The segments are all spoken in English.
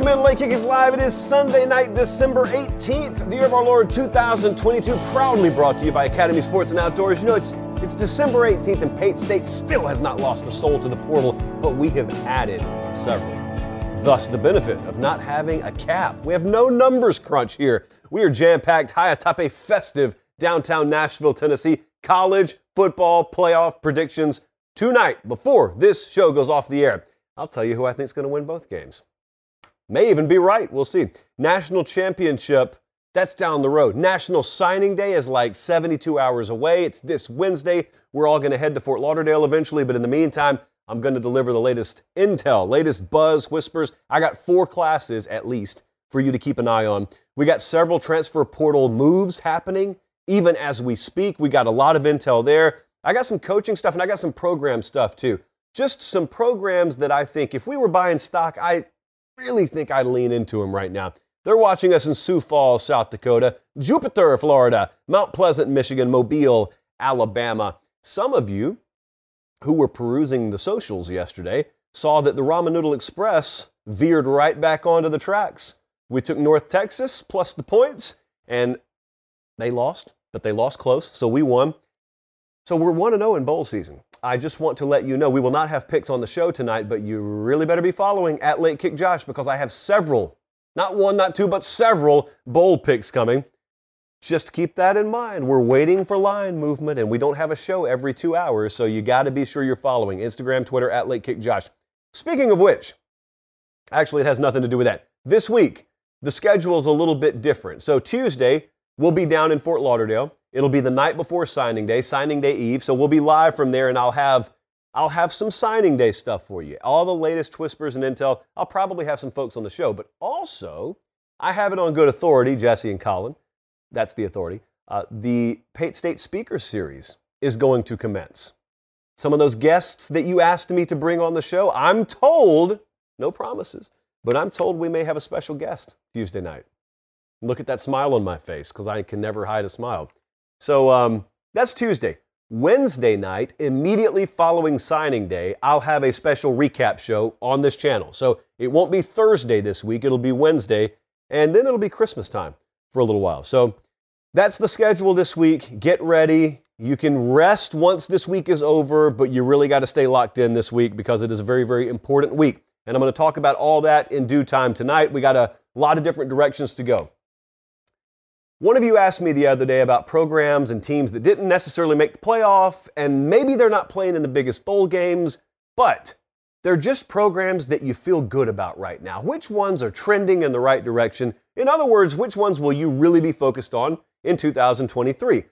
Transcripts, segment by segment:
Welcome in Late Kick is live. It is Sunday night, December 18th, the year of our Lord 2022, proudly brought to you by Academy Sports and Outdoors. You know, it's it's December 18th and Pate State still has not lost a soul to the portal, but we have added several. Thus, the benefit of not having a cap. We have no numbers crunch here. We are jam packed high atop a festive downtown Nashville, Tennessee college football playoff predictions tonight before this show goes off the air. I'll tell you who I think is going to win both games. May even be right. We'll see. National championship, that's down the road. National signing day is like 72 hours away. It's this Wednesday. We're all going to head to Fort Lauderdale eventually, but in the meantime, I'm going to deliver the latest intel, latest buzz, whispers. I got four classes at least for you to keep an eye on. We got several transfer portal moves happening even as we speak. We got a lot of intel there. I got some coaching stuff and I got some program stuff too. Just some programs that I think if we were buying stock, I really think I'd lean into them right now. They're watching us in Sioux Falls, South Dakota, Jupiter, Florida, Mount Pleasant, Michigan, Mobile, Alabama. Some of you who were perusing the socials yesterday saw that the Ramen Noodle Express veered right back onto the tracks. We took North Texas plus the points, and they lost, but they lost close, so we won. So we're 1 0 in bowl season. I just want to let you know we will not have picks on the show tonight, but you really better be following at Late Kick Josh because I have several, not one, not two, but several bowl picks coming. Just keep that in mind. We're waiting for line movement and we don't have a show every two hours, so you got to be sure you're following Instagram, Twitter, at Late Kick Josh. Speaking of which, actually, it has nothing to do with that. This week, the schedule is a little bit different. So Tuesday, we'll be down in Fort Lauderdale. It'll be the night before signing day, signing day eve. So we'll be live from there and I'll have I'll have some signing day stuff for you. All the latest whispers and intel. I'll probably have some folks on the show, but also I have it on good authority, Jesse and Colin. That's the authority. Uh, the Pate State Speaker Series is going to commence. Some of those guests that you asked me to bring on the show, I'm told, no promises, but I'm told we may have a special guest Tuesday night. Look at that smile on my face because I can never hide a smile. So um, that's Tuesday. Wednesday night, immediately following signing day, I'll have a special recap show on this channel. So it won't be Thursday this week, it'll be Wednesday, and then it'll be Christmas time for a little while. So that's the schedule this week. Get ready. You can rest once this week is over, but you really got to stay locked in this week because it is a very, very important week. And I'm going to talk about all that in due time tonight. We got a lot of different directions to go. One of you asked me the other day about programs and teams that didn't necessarily make the playoff, and maybe they're not playing in the biggest bowl games, but they're just programs that you feel good about right now. Which ones are trending in the right direction? In other words, which ones will you really be focused on in 2023?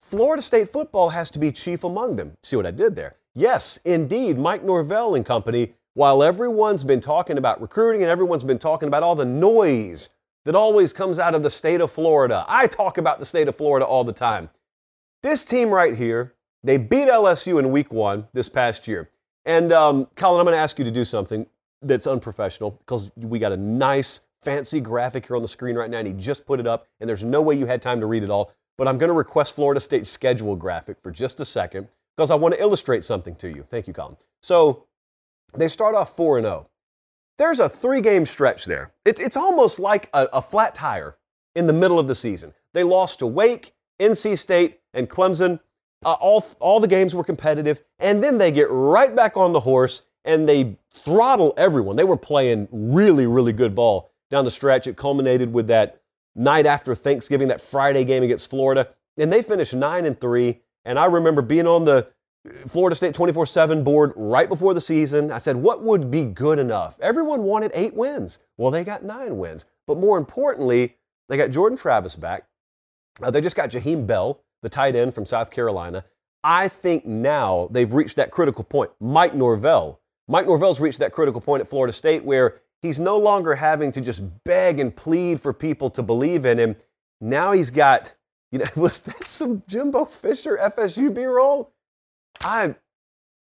Florida State football has to be chief among them. See what I did there? Yes, indeed, Mike Norvell and company, while everyone's been talking about recruiting and everyone's been talking about all the noise that always comes out of the state of Florida. I talk about the state of Florida all the time. This team right here, they beat LSU in week one this past year. And um, Colin, I'm going to ask you to do something that's unprofessional because we got a nice, fancy graphic here on the screen right now, and he just put it up, and there's no way you had time to read it all. But I'm going to request Florida State's schedule graphic for just a second because I want to illustrate something to you. Thank you, Colin. So they start off 4 and 0 there's a three game stretch there. It, it's almost like a, a flat tire in the middle of the season. They lost to Wake, NC State, and Clemson. Uh, all, all the games were competitive, and then they get right back on the horse and they throttle everyone. They were playing really, really good ball down the stretch. It culminated with that night after Thanksgiving, that Friday game against Florida, and they finished nine and three. And I remember being on the Florida State 24 7 board right before the season. I said, what would be good enough? Everyone wanted eight wins. Well, they got nine wins. But more importantly, they got Jordan Travis back. Uh, they just got Jaheim Bell, the tight end from South Carolina. I think now they've reached that critical point. Mike Norvell. Mike Norvell's reached that critical point at Florida State where he's no longer having to just beg and plead for people to believe in him. Now he's got, you know, was that some Jimbo Fisher FSU B roll? I,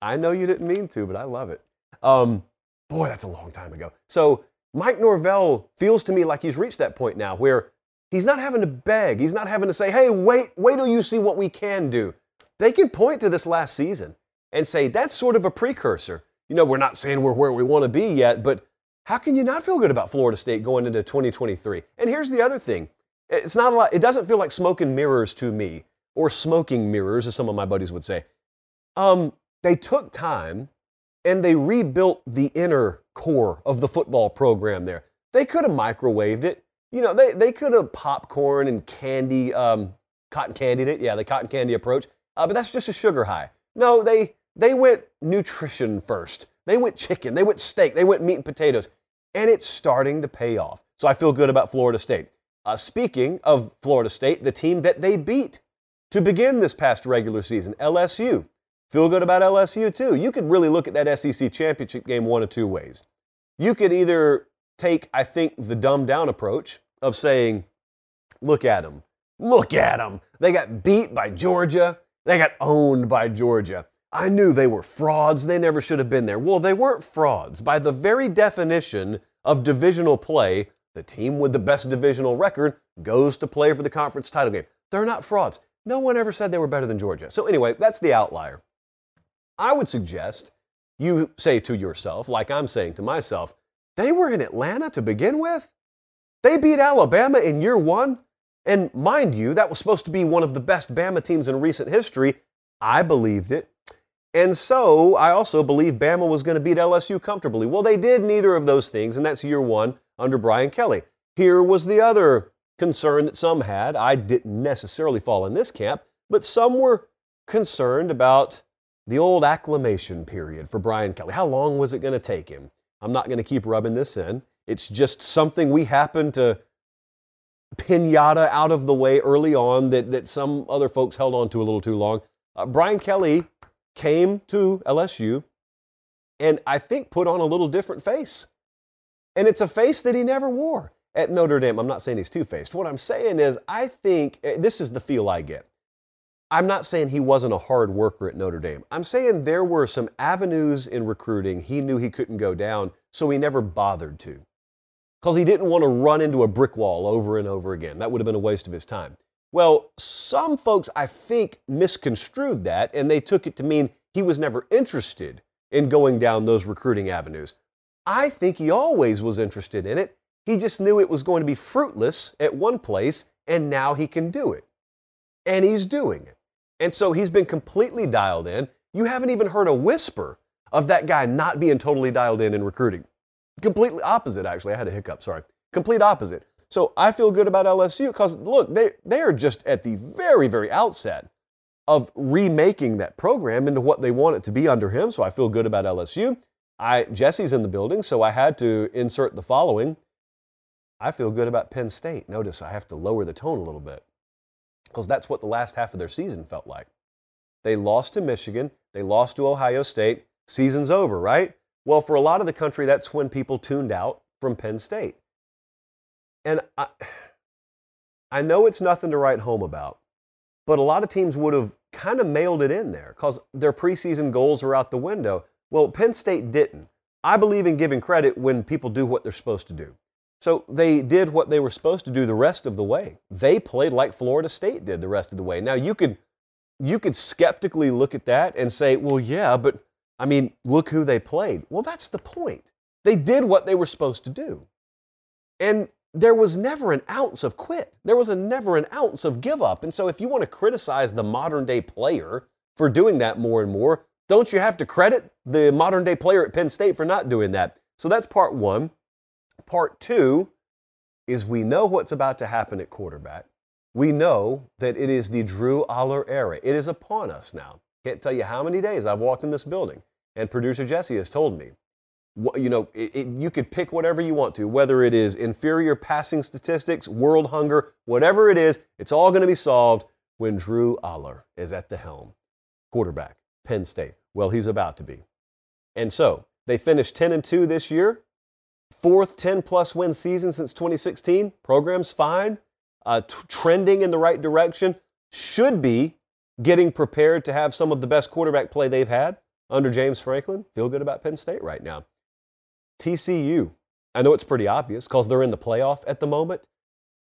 I know you didn't mean to, but I love it. Um, boy, that's a long time ago. So Mike Norvell feels to me like he's reached that point now where he's not having to beg. He's not having to say, hey, wait, wait till you see what we can do. They can point to this last season and say, that's sort of a precursor. You know, we're not saying we're where we want to be yet, but how can you not feel good about Florida State going into 2023? And here's the other thing. It's not a lot, it doesn't feel like smoke and mirrors to me, or smoking mirrors, as some of my buddies would say. Um, they took time and they rebuilt the inner core of the football program there. They could have microwaved it. You know, they, they could have popcorn and candy, um, cotton candied it. Yeah, the cotton candy approach. Uh, but that's just a sugar high. No, they, they went nutrition first. They went chicken, they went steak, they went meat and potatoes. And it's starting to pay off. So I feel good about Florida State. Uh, speaking of Florida State, the team that they beat to begin this past regular season, LSU. Feel good about LSU too. You could really look at that SEC championship game one of two ways. You could either take, I think, the dumbed down approach of saying, look at them. Look at them. They got beat by Georgia. They got owned by Georgia. I knew they were frauds. They never should have been there. Well, they weren't frauds. By the very definition of divisional play, the team with the best divisional record goes to play for the conference title game. They're not frauds. No one ever said they were better than Georgia. So, anyway, that's the outlier. I would suggest you say to yourself, like I'm saying to myself, they were in Atlanta to begin with. They beat Alabama in year one. And mind you, that was supposed to be one of the best Bama teams in recent history. I believed it. And so I also believe Bama was going to beat LSU comfortably. Well, they did neither of those things, and that's year one under Brian Kelly. Here was the other concern that some had. I didn't necessarily fall in this camp, but some were concerned about the old acclimation period for Brian Kelly. How long was it going to take him? I'm not going to keep rubbing this in. It's just something we happened to pinata out of the way early on that, that some other folks held on to a little too long. Uh, Brian Kelly came to LSU and I think put on a little different face. And it's a face that he never wore at Notre Dame. I'm not saying he's two faced. What I'm saying is, I think eh, this is the feel I get. I'm not saying he wasn't a hard worker at Notre Dame. I'm saying there were some avenues in recruiting he knew he couldn't go down, so he never bothered to. Because he didn't want to run into a brick wall over and over again. That would have been a waste of his time. Well, some folks, I think, misconstrued that, and they took it to mean he was never interested in going down those recruiting avenues. I think he always was interested in it. He just knew it was going to be fruitless at one place, and now he can do it. And he's doing it. And so he's been completely dialed in. You haven't even heard a whisper of that guy not being totally dialed in in recruiting. Completely opposite, actually. I had a hiccup, sorry. Complete opposite. So I feel good about LSU because, look, they, they are just at the very, very outset of remaking that program into what they want it to be under him. So I feel good about LSU. I, Jesse's in the building, so I had to insert the following. I feel good about Penn State. Notice I have to lower the tone a little bit because that's what the last half of their season felt like. They lost to Michigan, they lost to Ohio State. Season's over, right? Well, for a lot of the country, that's when people tuned out from Penn State. And I, I know it's nothing to write home about, but a lot of teams would have kind of mailed it in there because their preseason goals are out the window. Well, Penn State didn't. I believe in giving credit when people do what they're supposed to do. So they did what they were supposed to do the rest of the way. They played like Florida State did the rest of the way. Now you could you could skeptically look at that and say, "Well, yeah, but I mean, look who they played." Well, that's the point. They did what they were supposed to do. And there was never an ounce of quit. There was a never an ounce of give up. And so if you want to criticize the modern day player for doing that more and more, don't you have to credit the modern day player at Penn State for not doing that? So that's part 1. Part two is we know what's about to happen at quarterback. We know that it is the Drew Allar era. It is upon us now. Can't tell you how many days I've walked in this building, and producer Jesse has told me, you know, it, it, you could pick whatever you want to, whether it is inferior passing statistics, world hunger, whatever it is, it's all going to be solved when Drew Allar is at the helm. Quarterback, Penn State. Well, he's about to be. And so they finished 10 and 2 this year. Fourth 10 plus win season since 2016. Program's fine, uh, t- trending in the right direction. Should be getting prepared to have some of the best quarterback play they've had under James Franklin. Feel good about Penn State right now. TCU, I know it's pretty obvious because they're in the playoff at the moment.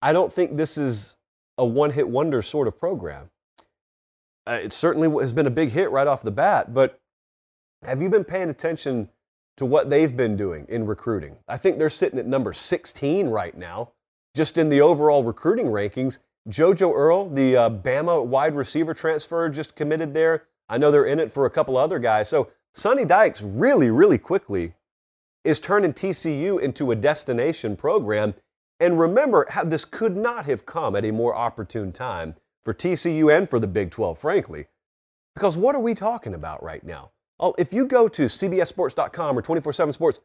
I don't think this is a one hit wonder sort of program. Uh, it certainly has been a big hit right off the bat, but have you been paying attention to what they've been doing in recruiting? I think they're sitting at number 16 right now, just in the overall recruiting rankings. JoJo Earle, the uh, Bama wide receiver transfer, just committed there. I know they're in it for a couple other guys. So Sonny Dykes really, really quickly is turning TCU into a destination program. And remember how this could not have come at a more opportune time for TCU and for the Big 12, frankly. Because what are we talking about right now? Oh, if you go to CBSSports.com or 24 7 Sports,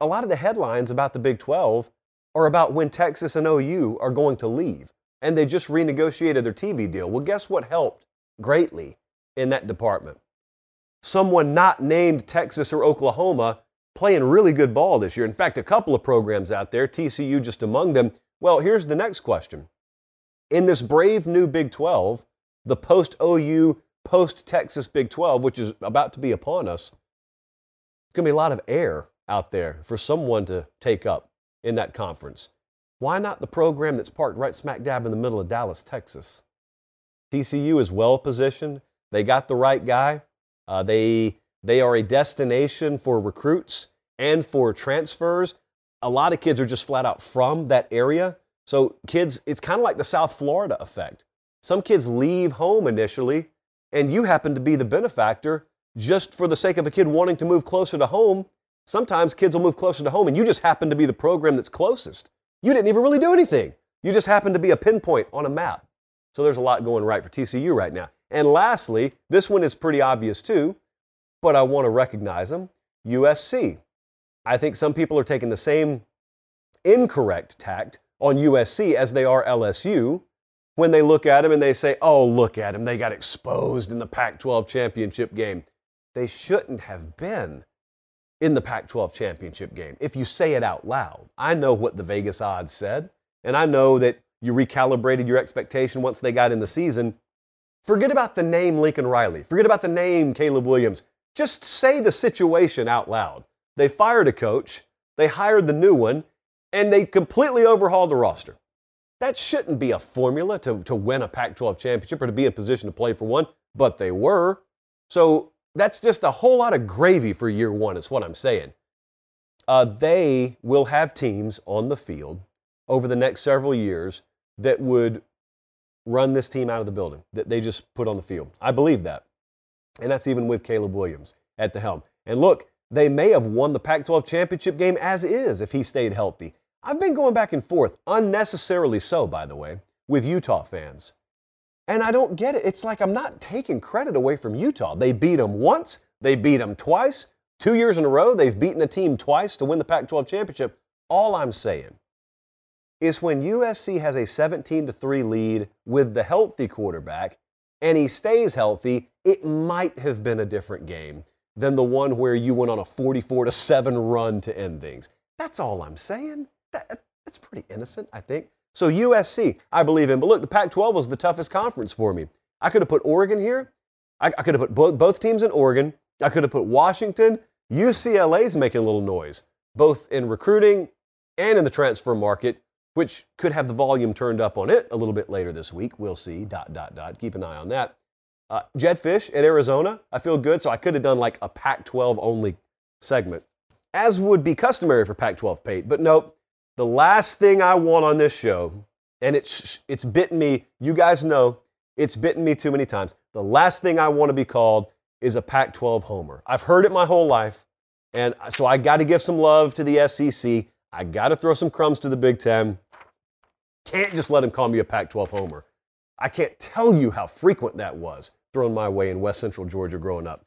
a lot of the headlines about the Big 12 are about when Texas and OU are going to leave. And they just renegotiated their TV deal. Well, guess what helped greatly in that department? Someone not named Texas or Oklahoma playing really good ball this year. In fact, a couple of programs out there, TCU just among them. Well, here's the next question. In this brave new Big 12, the post OU, post Texas Big 12, which is about to be upon us, it's going to be a lot of air out there for someone to take up in that conference. Why not the program that's parked right smack dab in the middle of Dallas, Texas? TCU is well positioned. They got the right guy. Uh, they they are a destination for recruits and for transfers. A lot of kids are just flat out from that area. So, kids, it's kind of like the South Florida effect. Some kids leave home initially, and you happen to be the benefactor just for the sake of a kid wanting to move closer to home. Sometimes kids will move closer to home, and you just happen to be the program that's closest. You didn't even really do anything. You just happen to be a pinpoint on a map. So, there's a lot going right for TCU right now. And lastly, this one is pretty obvious too but I want to recognize them. USC. I think some people are taking the same incorrect tact on USC as they are LSU when they look at him and they say, oh, look at him, They got exposed in the Pac 12 championship game. They shouldn't have been in the Pac 12 championship game if you say it out loud. I know what the Vegas odds said, and I know that you recalibrated your expectation once they got in the season. Forget about the name Lincoln Riley. Forget about the name Caleb Williams. Just say the situation out loud. They fired a coach, they hired the new one, and they completely overhauled the roster. That shouldn't be a formula to, to win a Pac 12 championship or to be in position to play for one, but they were. So that's just a whole lot of gravy for year one, is what I'm saying. Uh, they will have teams on the field over the next several years that would run this team out of the building, that they just put on the field. I believe that. And that's even with Caleb Williams at the helm. And look, they may have won the Pac 12 championship game as is if he stayed healthy. I've been going back and forth, unnecessarily so, by the way, with Utah fans. And I don't get it. It's like I'm not taking credit away from Utah. They beat them once, they beat them twice. Two years in a row, they've beaten a team twice to win the Pac 12 championship. All I'm saying is when USC has a 17 to 3 lead with the healthy quarterback and he stays healthy, it might have been a different game than the one where you went on a 44 to 7 run to end things. That's all I'm saying. That, that's pretty innocent, I think. So USC, I believe in. But look, the Pac 12 was the toughest conference for me. I could have put Oregon here. I, I could have put both, both teams in Oregon. I could have put Washington. UCLA's making a little noise, both in recruiting and in the transfer market which could have the volume turned up on it a little bit later this week. We'll see. Dot, dot, dot. Keep an eye on that. Uh, Jedd Fisch at Arizona. I feel good. So I could have done like a Pac 12 only segment, as would be customary for Pac 12 Pate. But nope. The last thing I want on this show, and it's, it's bitten me, you guys know, it's bitten me too many times. The last thing I want to be called is a Pac 12 homer. I've heard it my whole life. And so I got to give some love to the SEC. I got to throw some crumbs to the Big Ten. Can't just let him call me a Pac 12 homer. I can't tell you how frequent that was thrown my way in West Central Georgia growing up.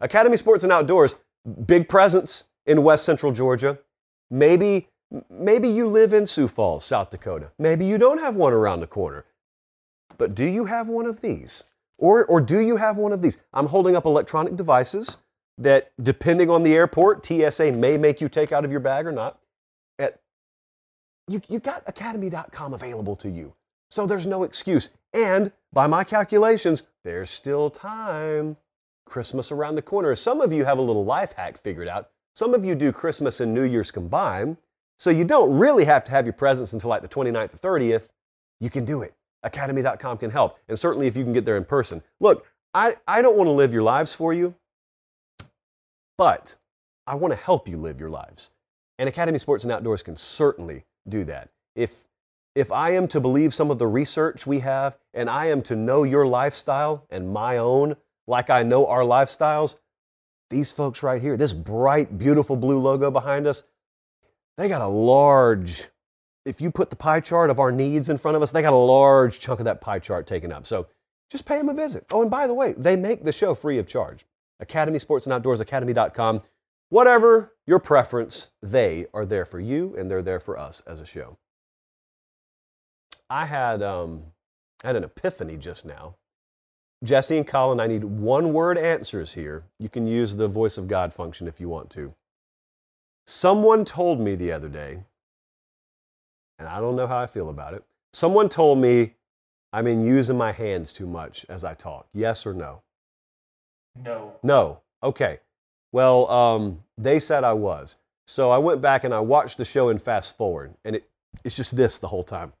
Academy Sports and Outdoors, big presence in West Central Georgia. Maybe, maybe you live in Sioux Falls, South Dakota. Maybe you don't have one around the corner. But do you have one of these? Or, or do you have one of these? I'm holding up electronic devices that, depending on the airport, TSA may make you take out of your bag or not. At, you, you got academy.com available to you. So there's no excuse. And by my calculations, there's still time. Christmas around the corner. Some of you have a little life hack figured out. Some of you do Christmas and New Year's combined. So you don't really have to have your presents until like the 29th or 30th. You can do it. Academy.com can help. And certainly if you can get there in person. Look, I, I don't want to live your lives for you, but I want to help you live your lives. And Academy Sports and Outdoors can certainly do that. If, if I am to believe some of the research we have, and I am to know your lifestyle and my own, like I know our lifestyles, these folks right here, this bright, beautiful blue logo behind us, they got a large, if you put the pie chart of our needs in front of us, they got a large chunk of that pie chart taken up. So just pay them a visit. Oh, and by the way, they make the show free of charge. Academy Sports and Outdoors, academy.com. Whatever your preference, they are there for you and they're there for us as a show. I had, um, I had an epiphany just now Jesse and Colin, I need one word answers here. You can use the voice of God function if you want to. Someone told me the other day, and I don't know how I feel about it. Someone told me I'm in using my hands too much as I talk. Yes or no? No. No. Okay. Well, um, they said I was. So I went back and I watched the show in fast forward, and it, it's just this the whole time.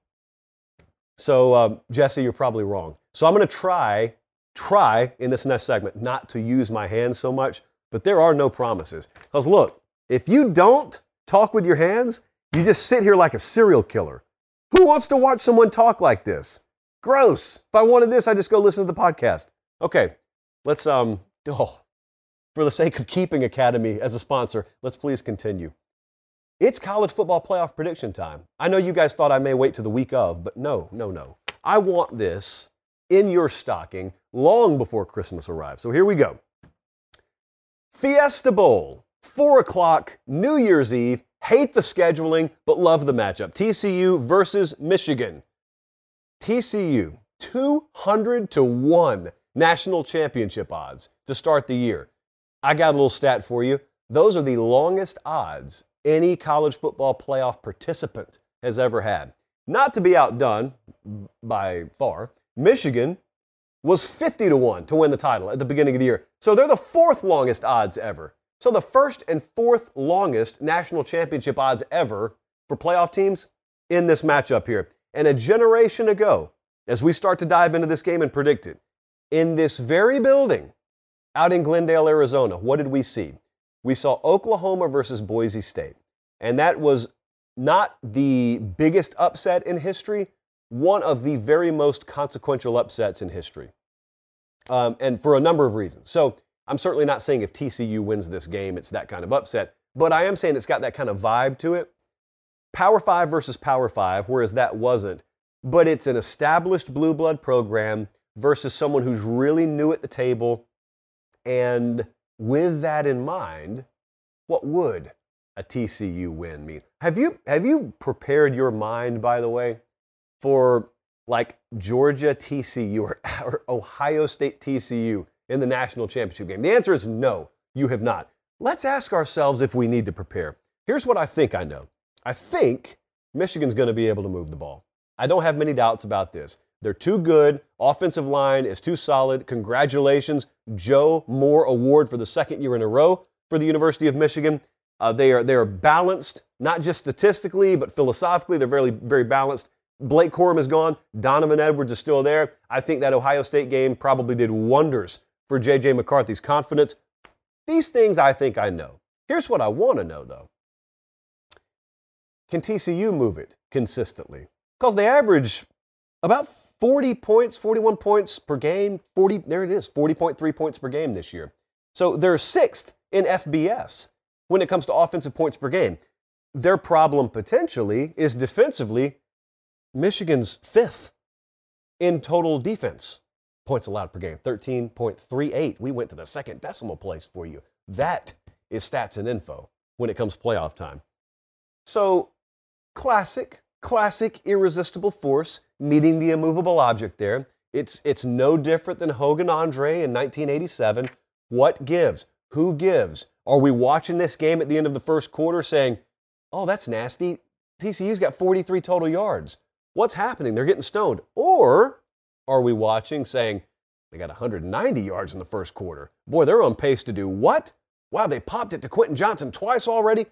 So, um, Jesse, you're probably wrong. So I'm going to try try in this next segment not to use my hands so much, but there are no promises. Because look, if you don't talk with your hands, you just sit here like a serial killer. Who wants to watch someone talk like this? Gross. If I wanted this, I'd just go listen to the podcast. Okay, let's, um, oh, for the sake of keeping Academy as a sponsor, let's please continue. It's college football playoff prediction time. I know you guys thought I may wait to the week of, but no, no, no. I want this in your stocking long before Christmas arrives. So here we go. Fiesta Bowl, 4 o'clock, New Year's Eve. Hate the scheduling, but love the matchup. TCU versus Michigan. TCU, 200 to 1 national championship odds to start the year. I got a little stat for you. Those are the longest odds any college football playoff participant has ever had. Not to be outdone by far, Michigan was 50 to 1 to win the title at the beginning of the year. So they're the fourth longest odds ever. So the first and fourth longest national championship odds ever for playoff teams in this matchup here. And a generation ago, as we start to dive into this game and predict it, in this very building out in Glendale, Arizona, what did we see? We saw Oklahoma versus Boise State. And that was not the biggest upset in history, one of the very most consequential upsets in history. Um, and for a number of reasons. So I'm certainly not saying if TCU wins this game, it's that kind of upset, but I am saying it's got that kind of vibe to it. Power five versus Power five, whereas that wasn't, but it's an established blue blood program versus someone who's really new at the table. And with that in mind, what would a TCU win mean? Have you, have you prepared your mind, by the way, for like Georgia TCU or, or Ohio State TCU in the national championship game? The answer is no, you have not. Let's ask ourselves if we need to prepare. Here's what I think I know I think Michigan's going to be able to move the ball. I don't have many doubts about this. They're too good. Offensive line is too solid. Congratulations, Joe Moore Award for the second year in a row for the University of Michigan. Uh, they are they are balanced, not just statistically, but philosophically. They're very very balanced. Blake Corum is gone. Donovan Edwards is still there. I think that Ohio State game probably did wonders for J.J. McCarthy's confidence. These things I think I know. Here's what I want to know though. Can TCU move it consistently? Because they average about 40 points, 41 points per game. 40, there it is, 40.3 points per game this year. So they're sixth in FBS when it comes to offensive points per game. Their problem potentially is defensively, Michigan's fifth in total defense points allowed per game, 13.38. We went to the second decimal place for you. That is stats and info when it comes playoff time. So, classic, classic irresistible force meeting the immovable object there. It's, it's no different than Hogan Andre in 1987. What gives? Who gives? Are we watching this game at the end of the first quarter saying, oh, that's nasty? TCU's got 43 total yards. What's happening? They're getting stoned. Or are we watching saying, they got 190 yards in the first quarter? Boy, they're on pace to do what? Wow, they popped it to Quentin Johnston twice already.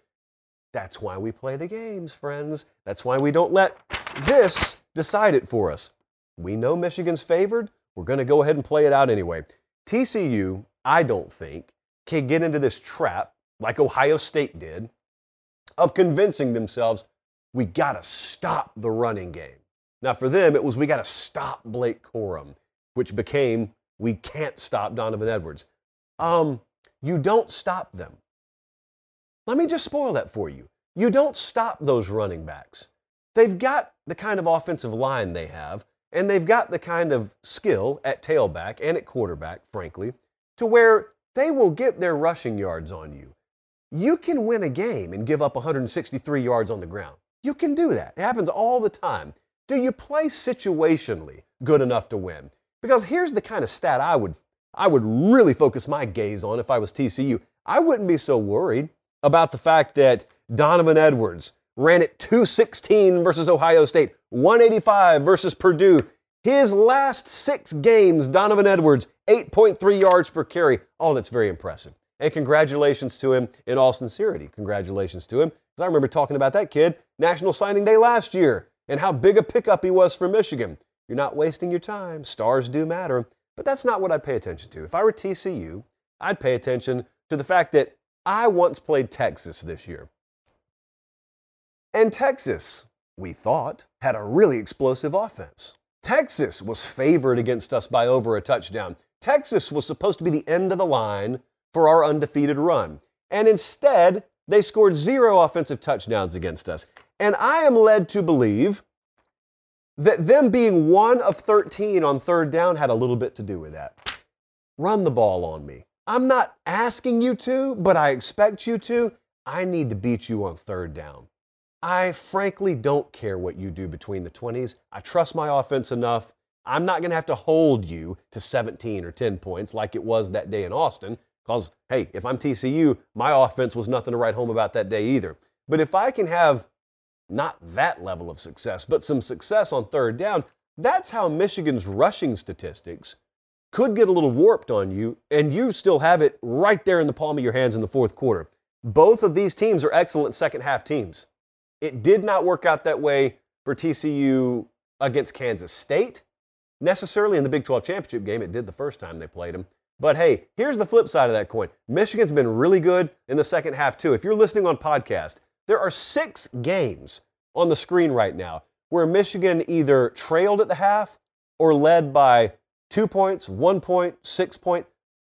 That's why we play the games, friends. That's why we don't let this decide it for us. We know Michigan's favored. We're going to go ahead and play it out anyway. TCU, I don't think, can get into this trap like Ohio State did of convincing themselves we got to stop the running game. Now, for them, it was we got to stop Blake Corum, which became we can't stop Donovan Edwards. Um, you don't stop them. Let me just spoil that for you. You don't stop those running backs. They've got the kind of offensive line they have, and they've got the kind of skill at tailback and at quarterback, frankly, to where they will get their rushing yards on you. You can win a game and give up 163 yards on the ground. You can do that. It happens all the time. Do you play situationally good enough to win? Because here's the kind of stat I would I would really focus my gaze on if I was TCU. I wouldn't be so worried about the fact that Donovan Edwards ran it 216 versus Ohio State, 185 versus Purdue. His last six games, Donovan Edwards, 8.3 yards per carry. Oh, that's very impressive. And congratulations to him in all sincerity. Congratulations to him. I remember talking about that kid National Signing Day last year and how big a pickup he was for Michigan. You're not wasting your time. Stars do matter. But that's not what I'd pay attention to. If I were TCU, I'd pay attention to the fact that I once played Texas this year. And Texas, we thought, had a really explosive offense. Texas was favored against us by over a touchdown. Texas was supposed to be the end of the line for our undefeated run. And instead, they scored zero offensive touchdowns against us. And I am led to believe that them being one of 13 on third down had a little bit to do with that. Run the ball on me. I'm not asking you to, but I expect you to. I need to beat you on third down. I frankly don't care what you do between the 20s. I trust my offense enough. I'm not going to have to hold you to 17 or 10 points like it was that day in Austin. Because, hey, if I'm TCU, my offense was nothing to write home about that day either. But if I can have not that level of success, but some success on third down, that's how Michigan's rushing statistics could get a little warped on you, and you still have it right there in the palm of your hands in the fourth quarter. Both of these teams are excellent second half teams. It did not work out that way for TCU against Kansas State necessarily in the Big 12 championship game. It did the first time they played them. But hey, here's the flip side of that coin. Michigan's been really good in the second half, too. If you're listening on podcast, there are six games on the screen right now where Michigan either trailed at the half or led by two points, one point, six point.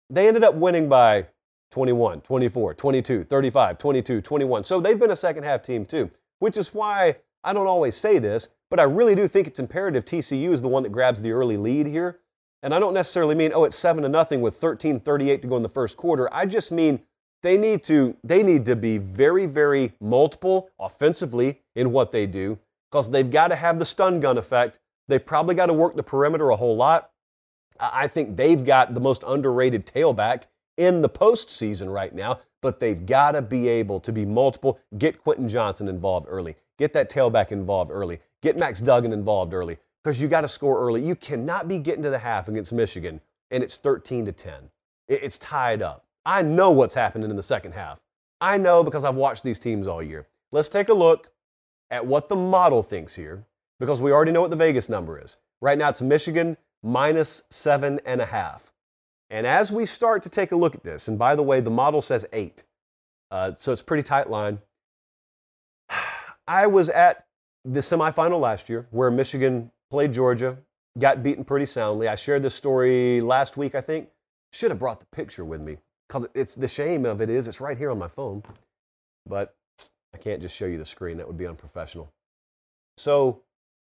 They ended up winning by 21, 24, 22, 35, 22, 21. So they've been a second half team too, which is why I don't always say this, but I really do think it's imperative TCU is the one that grabs the early lead here. And I don't necessarily mean, oh, it's 7 to nothing with 13:38 to go in the first quarter. I just mean they need to they need to be very very multiple offensively in what they do because they've got to have the stun gun effect They probably got to work the perimeter a whole lot. I think they've got the most underrated tailback in the postseason right now, but they've got to be able to be multiple. Get Quentin Johnston involved early. Get that tailback involved early. Get Max Duggan involved early because you got to score early. You cannot be getting to the half against Michigan and it's 13 to 10. It's tied up. I know what's happening in the second half. I know because I've watched these teams all year. Let's take a look at what the model thinks here because we already know what the Vegas number is. Right now it's Michigan minus seven and a half. And as we start to take a look at this, and by the way, the model says eight, uh, so it's pretty tight line. I was at the semifinal last year where Michigan played Georgia, got beaten pretty soundly. I shared this story last week, I think. Should have brought the picture with me because it's the shame of it is it's right here on my phone, but I can't just show you the screen. That would be unprofessional. So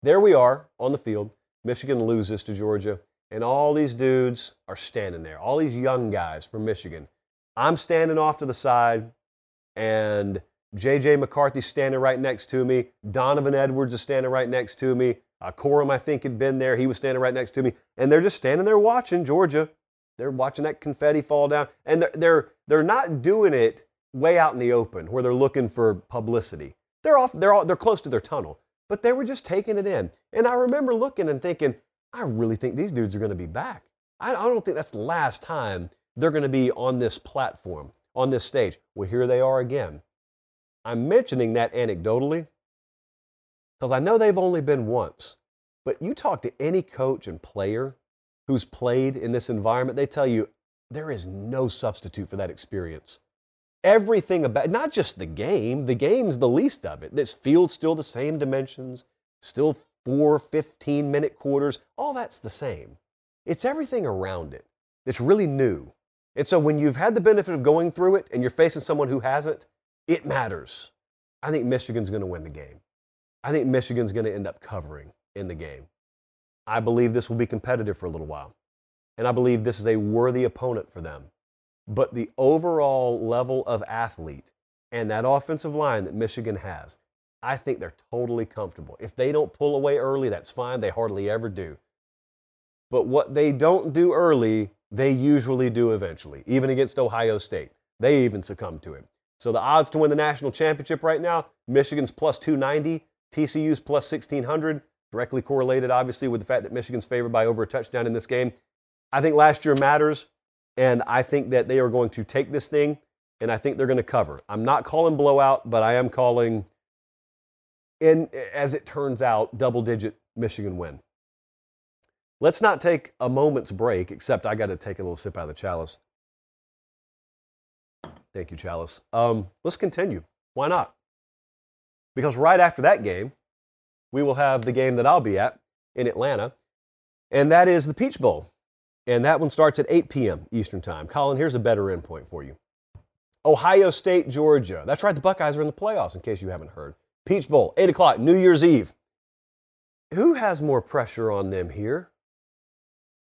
there we are on the field. Michigan loses to Georgia, and all these dudes are standing there. All these young guys from Michigan. I'm standing off to the side, and J.J. McCarthy's standing right next to me. Donovan Edwards is standing right next to me. Uh, Corum, I think, had been there. He was standing right next to me. And they're just standing there watching Georgia. They're watching that confetti fall down. And they're, they're, they're not doing it way out in the open where they're looking for publicity. They're, off, they're, all, they're close to their tunnel but they were just taking it in. And I remember looking and thinking, I really think these dudes are going to be back. I, I don't think that's the last time they're going to be on this platform, on this stage. Well, here they are again. I'm mentioning that anecdotally because I know they've only been once. But you talk to any coach and player who's played in this environment, they tell you there is no substitute for that experience everything about not just the game, the game's the least of it. This field's still the same dimensions, still four 15 minute quarters, all that's the same. It's everything around it that's really new. And so when you've had the benefit of going through it and you're facing someone who hasn't, it matters. I think Michigan's going to win the game. I think Michigan's going to end up covering in the game. I believe this will be competitive for a little while. And I believe this is a worthy opponent for them. But the overall level of athlete and that offensive line that Michigan has, I think they're totally comfortable. If they don't pull away early, that's fine. They hardly ever do. But what they don't do early, they usually do eventually, even against Ohio State. They even succumb to it. So the odds to win the national championship right now Michigan's plus 290, TCU's plus 1600, directly correlated, obviously, with the fact that Michigan's favored by over a touchdown in this game. I think last year matters. And I think that they are going to take this thing and I think they're going to cover. I'm not calling blowout, but I am calling, in, as it turns out, double digit Michigan win. Let's not take a moment's break, except I got to take a little sip out of the chalice. Thank you, Chalice. Um, let's continue. Why not? Because right after that game, we will have the game that I'll be at in Atlanta, and that is the Peach Bowl. And that one starts at 8 p.m. Eastern Time. Colin, here's a better endpoint for you Ohio State, Georgia. That's right, the Buckeyes are in the playoffs, in case you haven't heard. Peach Bowl, 8 o'clock, New Year's Eve. Who has more pressure on them here?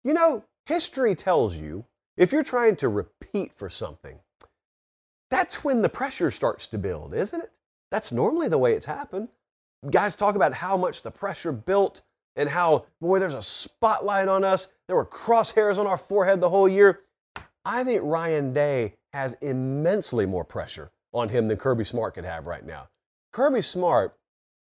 You know, history tells you if you're trying to repeat for something, that's when the pressure starts to build, isn't it? That's normally the way it's happened. Guys talk about how much the pressure built and how, boy, there's a spotlight on us. There were crosshairs on our forehead the whole year. I think Ryan Day has immensely more pressure on him than Kirby Smart could have right now. Kirby Smart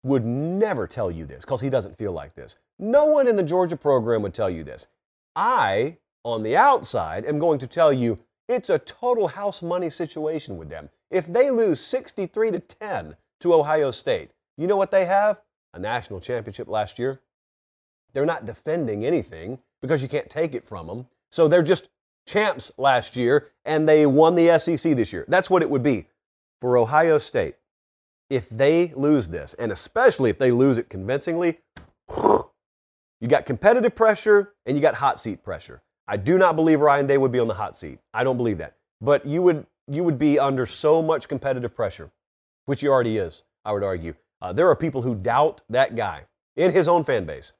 would never tell you this because he doesn't feel like this. No one in the Georgia program would tell you this. I, on the outside, am going to tell you it's a total house money situation with them. If they lose 63 to 10 to Ohio State, you know what they have? A national championship last year. They're not defending anything because you can't take it from them. So they're just champs last year and they won the SEC this year. That's what it would be for Ohio State. If they lose this, and especially if they lose it convincingly, you got competitive pressure and you got hot seat pressure. I do not believe Ryan Day would be on the hot seat. I don't believe that. But you would you would be under so much competitive pressure, which he already is, I would argue. Uh, there are people who doubt that guy in his own fan base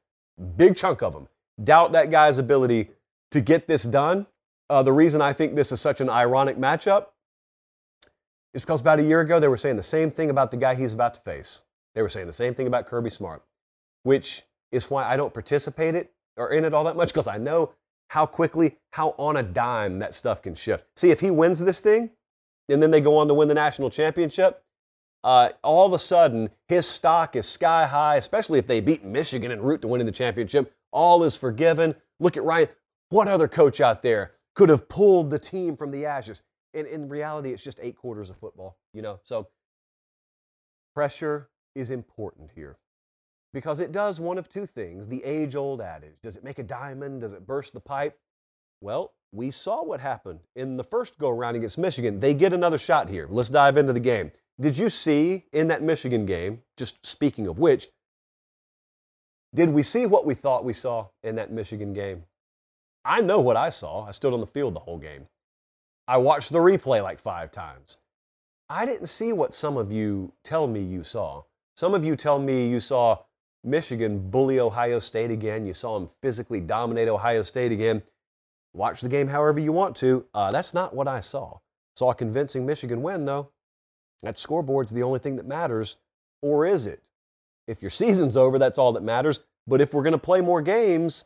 big chunk of them, doubt that guy's ability to get this done. Uh, the reason I think this is such an ironic matchup is because about a year ago they were saying the same thing about the guy he's about to face. They were saying the same thing about Kirby Smart, which is why I don't participate it or in it all that much because I know how quickly, how on a dime that stuff can shift. See, if he wins this thing and then they go on to win the national championship, uh, all of a sudden his stock is sky high, especially if they beat Michigan en route to winning the championship. All is forgiven. Look at Ryan. What other coach out there could have pulled the team from the ashes? And in reality, it's just eight quarters of football, you know? So pressure is important here because it does one of two things the age old adage does it make a diamond? Does it burst the pipe? Well, we saw what happened in the first go around against Michigan. They get another shot here. Let's dive into the game. Did you see in that Michigan game, just speaking of which, did we see what we thought we saw in that Michigan game? I know what I saw. I stood on the field the whole game. I watched the replay like five times. I didn't see what some of you tell me you saw. Some of you tell me you saw Michigan bully Ohio State again. You saw them physically dominate Ohio State again. Watch the game however you want to. Uh, that's not what I saw. Saw a convincing Michigan win, though. That scoreboard's the only thing that matters. Or is it? If your season's over, that's all that matters. But if we're going to play more games,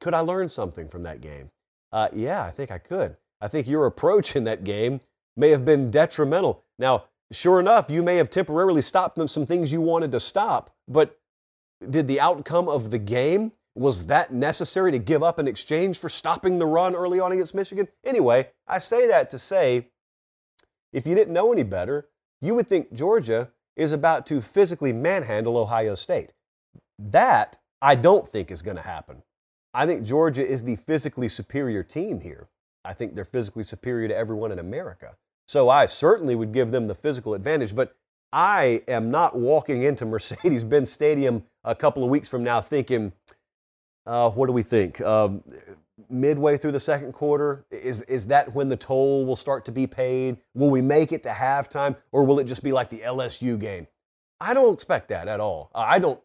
could I learn something from that game? Uh, yeah, I think I could. I think your approach in that game may have been detrimental. Now, sure enough, you may have temporarily stopped them some things you wanted to stop, but did the outcome of the game was that necessary to give up in exchange for stopping the run early on against Michigan? Anyway, I say that to say if you didn't know any better, you would think Georgia is about to physically manhandle Ohio State. That I don't think is going to happen. I think Georgia is the physically superior team here. I think they're physically superior to everyone in America. So I certainly would give them the physical advantage, but I am not walking into Mercedes Benz Stadium a couple of weeks from now thinking, uh, what do we think? Um, midway through the second quarter? Is, is that when the toll will start to be paid? Will we make it to halftime, or will it just be like the LSU game? I don't expect that at all. I don't,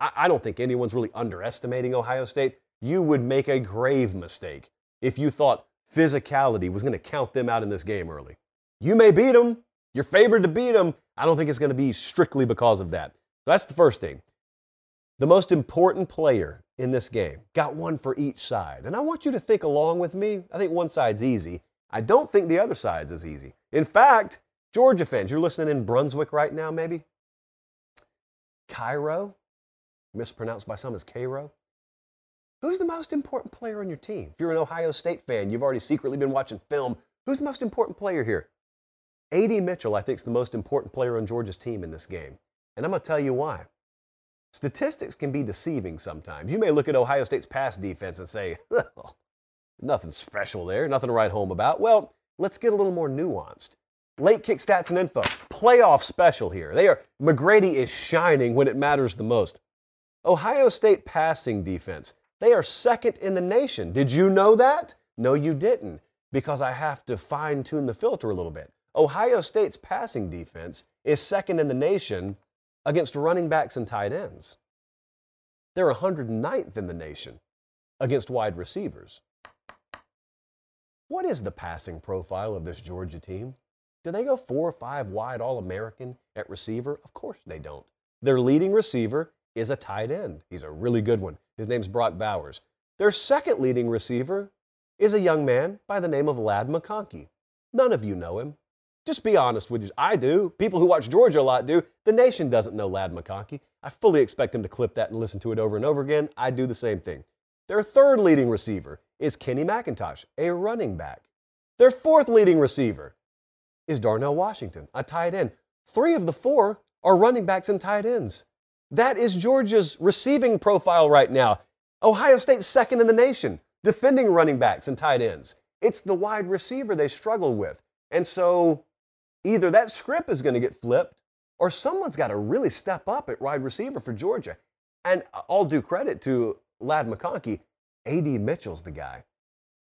I don't think anyone's really underestimating Ohio State. You would make a grave mistake if you thought physicality was going to count them out in this game early. You may beat them. You're favored to beat them. I don't think it's going to be strictly because of that. So that's the first thing. The most important player in this game. Got one for each side. And I want you to think along with me. I think one side's easy. I don't think the other side's as easy. In fact, Georgia fans, you're listening in Brunswick right now, maybe? Cairo, mispronounced by some as Cairo. Who's the most important player on your team? If you're an Ohio State fan, you've already secretly been watching film. Who's the most important player here? A.D. Mitchell, I think, is the most important player on Georgia's team in this game. And I'm going to tell you why. Statistics can be deceiving sometimes. You may look at Ohio State's pass defense and say, oh, nothing special there, nothing to write home about. Well, let's get a little more nuanced. Late kick stats and info, playoff special here. They are McGrady is shining when it matters the most. Ohio State passing defense, they are second in the nation. Did you know that? No, you didn't, because I have to fine tune the filter a little bit. Ohio State's passing defense is second in the nation against running backs and tight ends. They're 109th in the nation against wide receivers. What is the passing profile of this Georgia team? Do they go four or five wide All American at receiver? Of course they don't. Their leading receiver is a tight end. He's a really good one. His name's Brock Bowers. Their second leading receiver is a young man by the name of Ladd McConkey. None of you know him. Just be honest with you. I do. People who watch Georgia a lot do. The nation doesn't know Ladd McConkey. I fully expect him to clip that and listen to it over and over again. I do the same thing. Their third leading receiver is Kenny McIntosh, a running back. Their fourth leading receiver is Darnell Washington, a tight end. Three of the four are running backs and tight ends. That is Georgia's receiving profile right now. Ohio State's second in the nation, defending running backs and tight ends. It's the wide receiver they struggle with. And so either that script is going to get flipped or someone's got to really step up at wide receiver for Georgia. And uh, all due credit to Ladd McConkey, A.D. Mitchell's the guy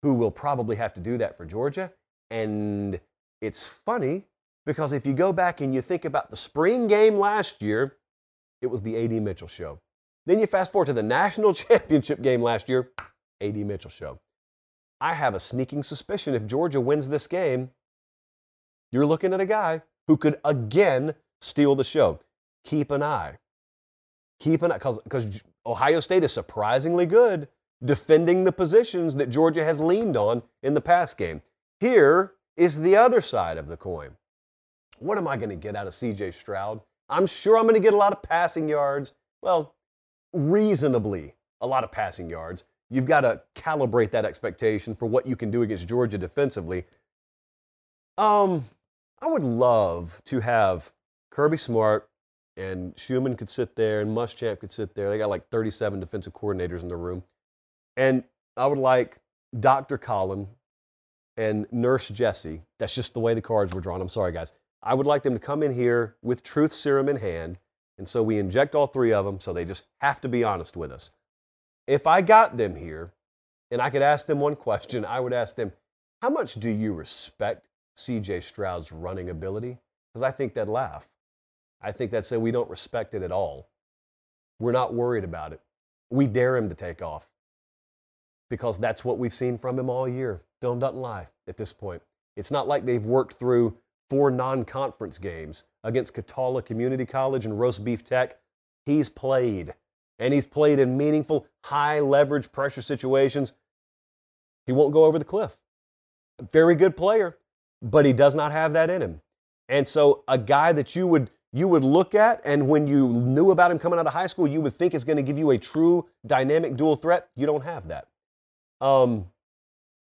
who will probably have to do that for Georgia. And it's funny because if you go back and you think about the spring game last year, it was the A.D. Mitchell show. Then you fast forward to the national championship game last year, A.D. Mitchell show. I have a sneaking suspicion if Georgia wins this game, you're looking at a guy who could again steal the show. Keep an eye keep an because because Ohio State is surprisingly good defending the positions that Georgia has leaned on in the past game. Here is the other side of the coin. What am I going to get out of CJ Stroud? I'm sure I'm going to get a lot of passing yards. Well, reasonably a lot of passing yards. You've got to calibrate that expectation for what you can do against Georgia defensively. Um, I would love to have Kirby Smart and Schumann could sit there and Muschamp could sit there. They got like 37 defensive coordinators in the room. And I would like Dr. Colin and Nurse Jessie. That's just the way the cards were drawn. I'm sorry, guys. I would like them to come in here with truth serum in hand. And so we inject all three of them, so they just have to be honest with us. If I got them here and I could ask them one question, I would ask them, How much do you respect CJ Stroud's running ability? Because I think they'd laugh. I think they'd say, We don't respect it at all. We're not worried about it. We dare him to take off because that's what we've seen from him all year. Film doesn't lie at this point. It's not like they've worked through four non conference games against Catala Community College and Roast Beef Tech. He's played, and he's played in meaningful, high leverage pressure situations. He won't go over the cliff. Very good player, but he does not have that in him. And so, a guy that you would you would look at, and when you knew about him coming out of high school, you would think is going to give you a true dynamic dual threat. You don't have that. Um,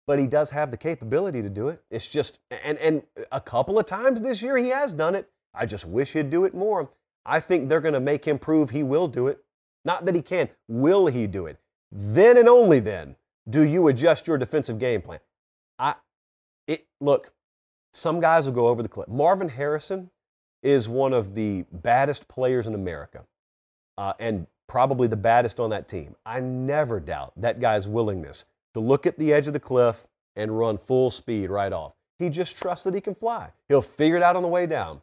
but he does have the capability to do it. It's just, and, and a couple of times this year he has done it. I just wish he'd do it more. I think they're going to make him prove he will do it. Not that he can. Will he do it? Then and only then do you adjust your defensive game plan. I, it, look, some guys will go over the cliff. Marvin Harrison is one of the baddest players in America uh, and probably the baddest on that team. I never doubt that guy's willingness to look at the edge of the cliff and run full speed right off. He just trusts that he can fly. He'll figure it out on the way down.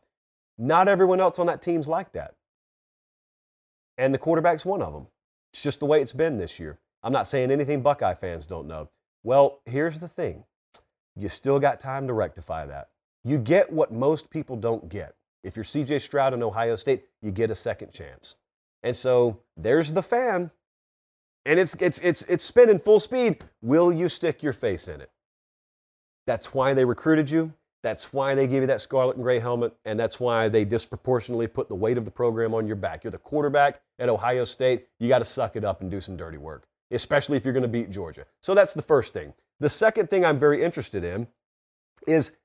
Not everyone else on that team's like that. And the quarterback's one of them. It's just the way it's been this year. I'm not saying anything Buckeye fans don't know. Well, here's the thing you still got time to rectify that. You get what most people don't get. If you're CJ Stroud in Ohio State, you get a second chance. And so there's the fan and it's, it's, it's, it's spinning full speed, will you stick your face in it? That's why they recruited you. That's why they gave you that scarlet and gray helmet. And that's why they disproportionately put the weight of the program on your back. You're the quarterback at Ohio State. You got to suck it up and do some dirty work, especially if you're going to beat Georgia. So that's the first thing. The second thing I'm very interested in is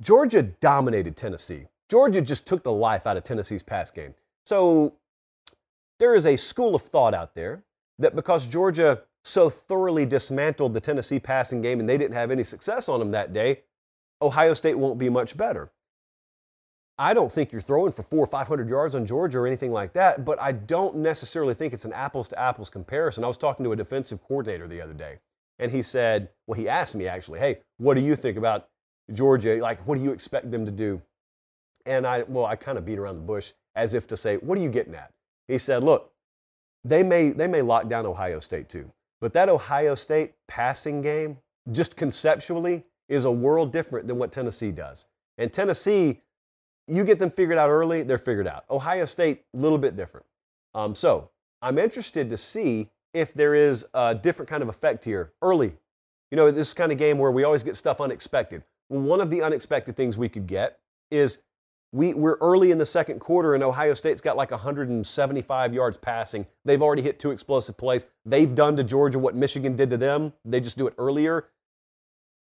Georgia dominated Tennessee. Georgia just took the life out of Tennessee's pass game. So there is a school of thought out there that because Georgia so thoroughly dismantled the Tennessee passing game and they didn't have any success on them that day, Ohio State won't be much better. I don't think you're throwing for four or 500 yards on Georgia or anything like that, but I don't necessarily think it's an apples to apples comparison. I was talking to a defensive coordinator the other day, and he said, well, he asked me actually, hey, what do you think about Georgia? Like, what do you expect them to do? And I, well, I kind of beat around the bush as if to say, what are you getting at? He said, look, they may, they may lock down Ohio State too. But that Ohio State passing game, just conceptually, is a world different than what Tennessee does. And Tennessee, you get them figured out early, they're figured out. Ohio State, a little bit different. Um, so I'm interested to see if there is a different kind of effect here early. You know, this kind of game where we always get stuff unexpected. One of the unexpected things we could get is we, we're early in the second quarter, and Ohio State's got like 175 yards passing. They've already hit two explosive plays. They've done to Georgia what Michigan did to them. They just do it earlier.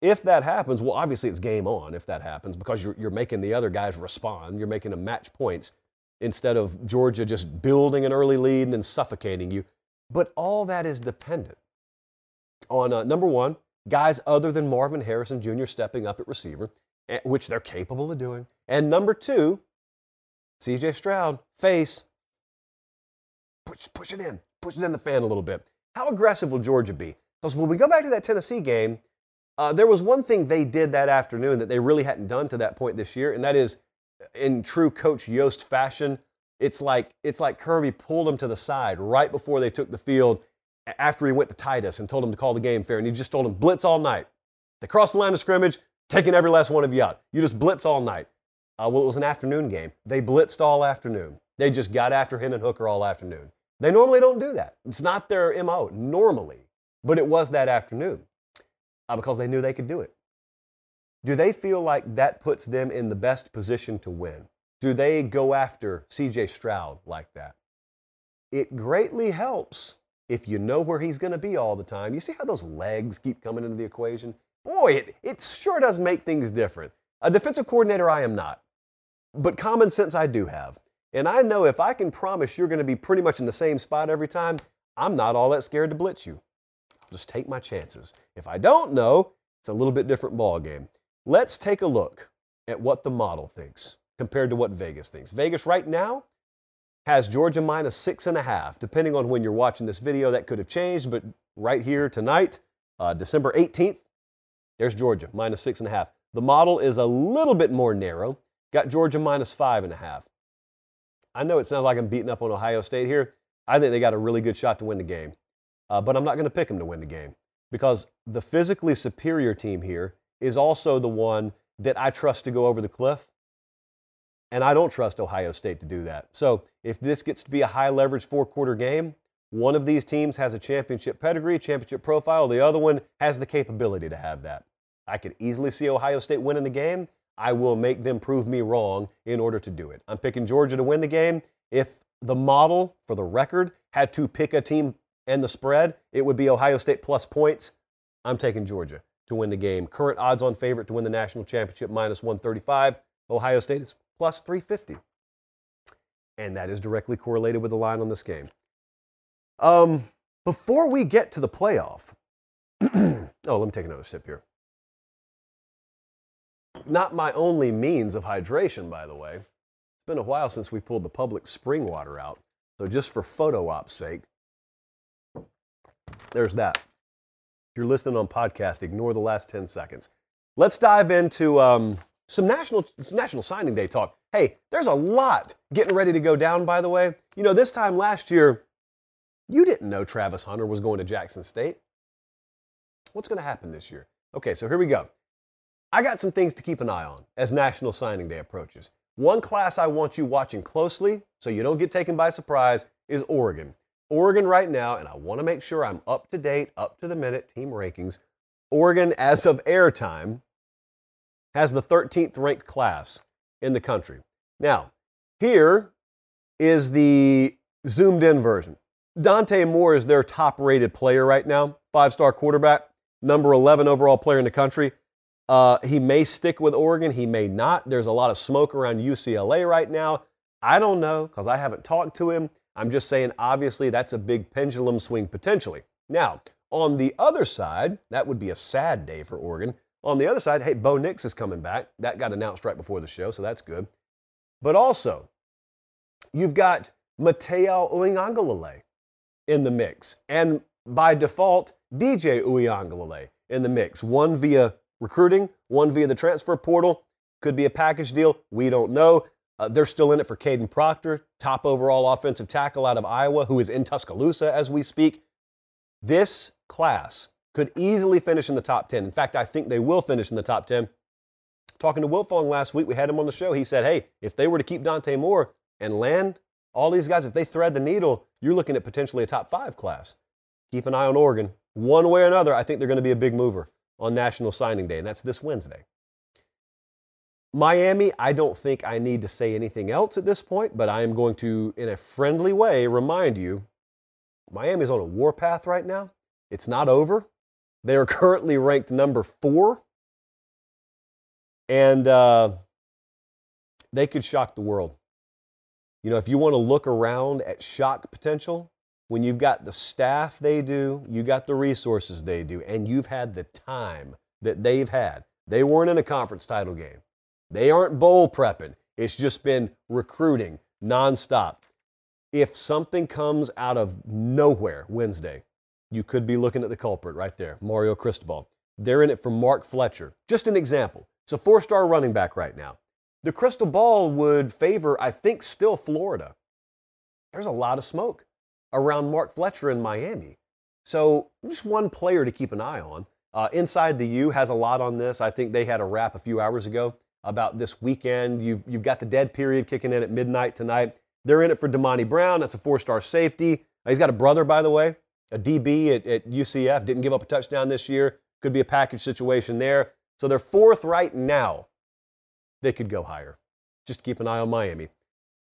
If that happens, well, obviously it's game on if that happens because you're, you're making the other guys respond. You're making them match points instead of Georgia just building an early lead and then suffocating you. But all that is dependent on uh, number one, guys other than Marvin Harrison Jr. stepping up at receiver, eh, which they're capable of doing. And number two, CJ Stroud, face, push, push it in, push it in the fan a little bit. How aggressive will Georgia be? Because when we go back to that Tennessee game, uh, there was one thing they did that afternoon that they really hadn't done to that point this year, and that is in true Coach Yost fashion. It's like it's like Kirby pulled him to the side right before they took the field after he went to Titus and told him to call the game fair, and he just told him blitz all night. They crossed the line of scrimmage, taking every last one of you out. You just blitz all night. Uh, well, it was an afternoon game. They blitzed all afternoon. They just got after Hendon Hooker all afternoon. They normally don't do that. It's not their MO normally, but it was that afternoon uh, because they knew they could do it. Do they feel like that puts them in the best position to win? Do they go after CJ Stroud like that? It greatly helps if you know where he's going to be all the time. You see how those legs keep coming into the equation? Boy, it, it sure does make things different. A defensive coordinator, I am not, but common sense I do have. And I know if I can promise you're going to be pretty much in the same spot every time, I'm not all that scared to blitz you. Just take my chances. If I don't know, it's a little bit different ball game. Let's take a look at what the model thinks compared to what Vegas thinks. Vegas right now has Georgia minus six and a half. Depending on when you're watching this video, that could have changed, but right here tonight, uh, December 18th, there's Georgia minus six and a half. The model is a little bit more narrow, got Georgia minus five and a half. I know it sounds like I'm beating up on Ohio State here. I think they got a really good shot to win the game, uh, but I'm not going to pick them to win the game because the physically superior team here is also the one that I trust to go over the cliff. And I don't trust Ohio State to do that. So if this gets to be a high leverage four quarter game, one of these teams has a championship pedigree, championship profile. The other one has the capability to have that. I could easily see Ohio State winning the game. I will make them prove me wrong in order to do it. I'm picking Georgia to win the game. If the model, for the record, had to pick a team and the spread, it would be Ohio State plus points. I'm taking Georgia to win the game. Current odds on favorite to win the national championship minus 135. Ohio State is plus 350. And that is directly correlated with the line on this game. Um, before we get to the playoff, oh, let me take another sip here. Not my only means of hydration, by the way. It's been a while since we pulled the public spring water out. So, just for photo op's sake, there's that. If you're listening on podcast, ignore the last 10 seconds. Let's dive into um, some national, national signing day talk. Hey, there's a lot getting ready to go down, by the way. You know, this time last year, you didn't know Travis Hunter was going to Jackson State. What's going to happen this year? Okay, so here we go. I got some things to keep an eye on as National Signing Day approaches. One class I want you watching closely so you don't get taken by surprise is Oregon. Oregon right now, and I want to make sure I'm up to date, up to the minute team rankings. Oregon, as of airtime, has the 13th ranked class in the country. Now, here is the zoomed in version. Dante Moore is their top rated player right now, five star quarterback, number 11 overall player in the country. Uh, he may stick with Oregon, he may not. There's a lot of smoke around UCLA right now. I don't know because I haven't talked to him. I'm just saying, obviously, that's a big pendulum swing potentially. Now, on the other side, that would be a sad day for Oregon. On the other side, hey, Bo Nix is coming back. That got announced right before the show, so that's good. But also, you've got Mateo Uiagalelei in the mix. And by default, DJ Uiagalelei in the mix. One via recruiting, one via the transfer portal. Could be a package deal. We don't know. Uh, they're still in it for Kadyn Proctor, top overall offensive tackle out of Iowa, who is in Tuscaloosa as we speak. This class could easily finish in the top 10. In fact, I think they will finish in the top 10. Talking to Wilfong last week, we had him on the show. He said, hey, if they were to keep Dante Moore and land all these guys, if they thread the needle, you're looking at potentially a top five class. Keep an eye on Oregon. One way or another, I think they're going to be a big mover on National Signing Day, and that's this Wednesday. Miami, I don't think I need to say anything else at this point, but I am going to, in a friendly way, remind you Miami is on a warpath right now. It's not over. They are currently ranked number four, and uh, they could shock the world. You know, if you want to look around at shock potential, when you've got the staff they do, you got the resources they do, and you've had the time that they've had. They weren't in a conference title game. They aren't bowl prepping. It's just been recruiting nonstop. If something comes out of nowhere Wednesday, you could be looking at the culprit right there, Mario Cristobal. They're in it for Mark Fletcher. Just an example. It's a four star running back right now. The crystal ball would favor, I think, still Florida. There's a lot of smoke around Mark Fletcher in Miami. So, just one player to keep an eye on. Uh, Inside the U has a lot on this. I think they had a wrap a few hours ago about this weekend. You've, you've got the dead period kicking in at midnight tonight. They're in it for Damani Brown. That's a four star safety. He's got a brother, by the way, a DB at, at UCF. Didn't give up a touchdown this year. Could be a package situation there. So they're fourth right now. They could go higher. Just keep an eye on Miami.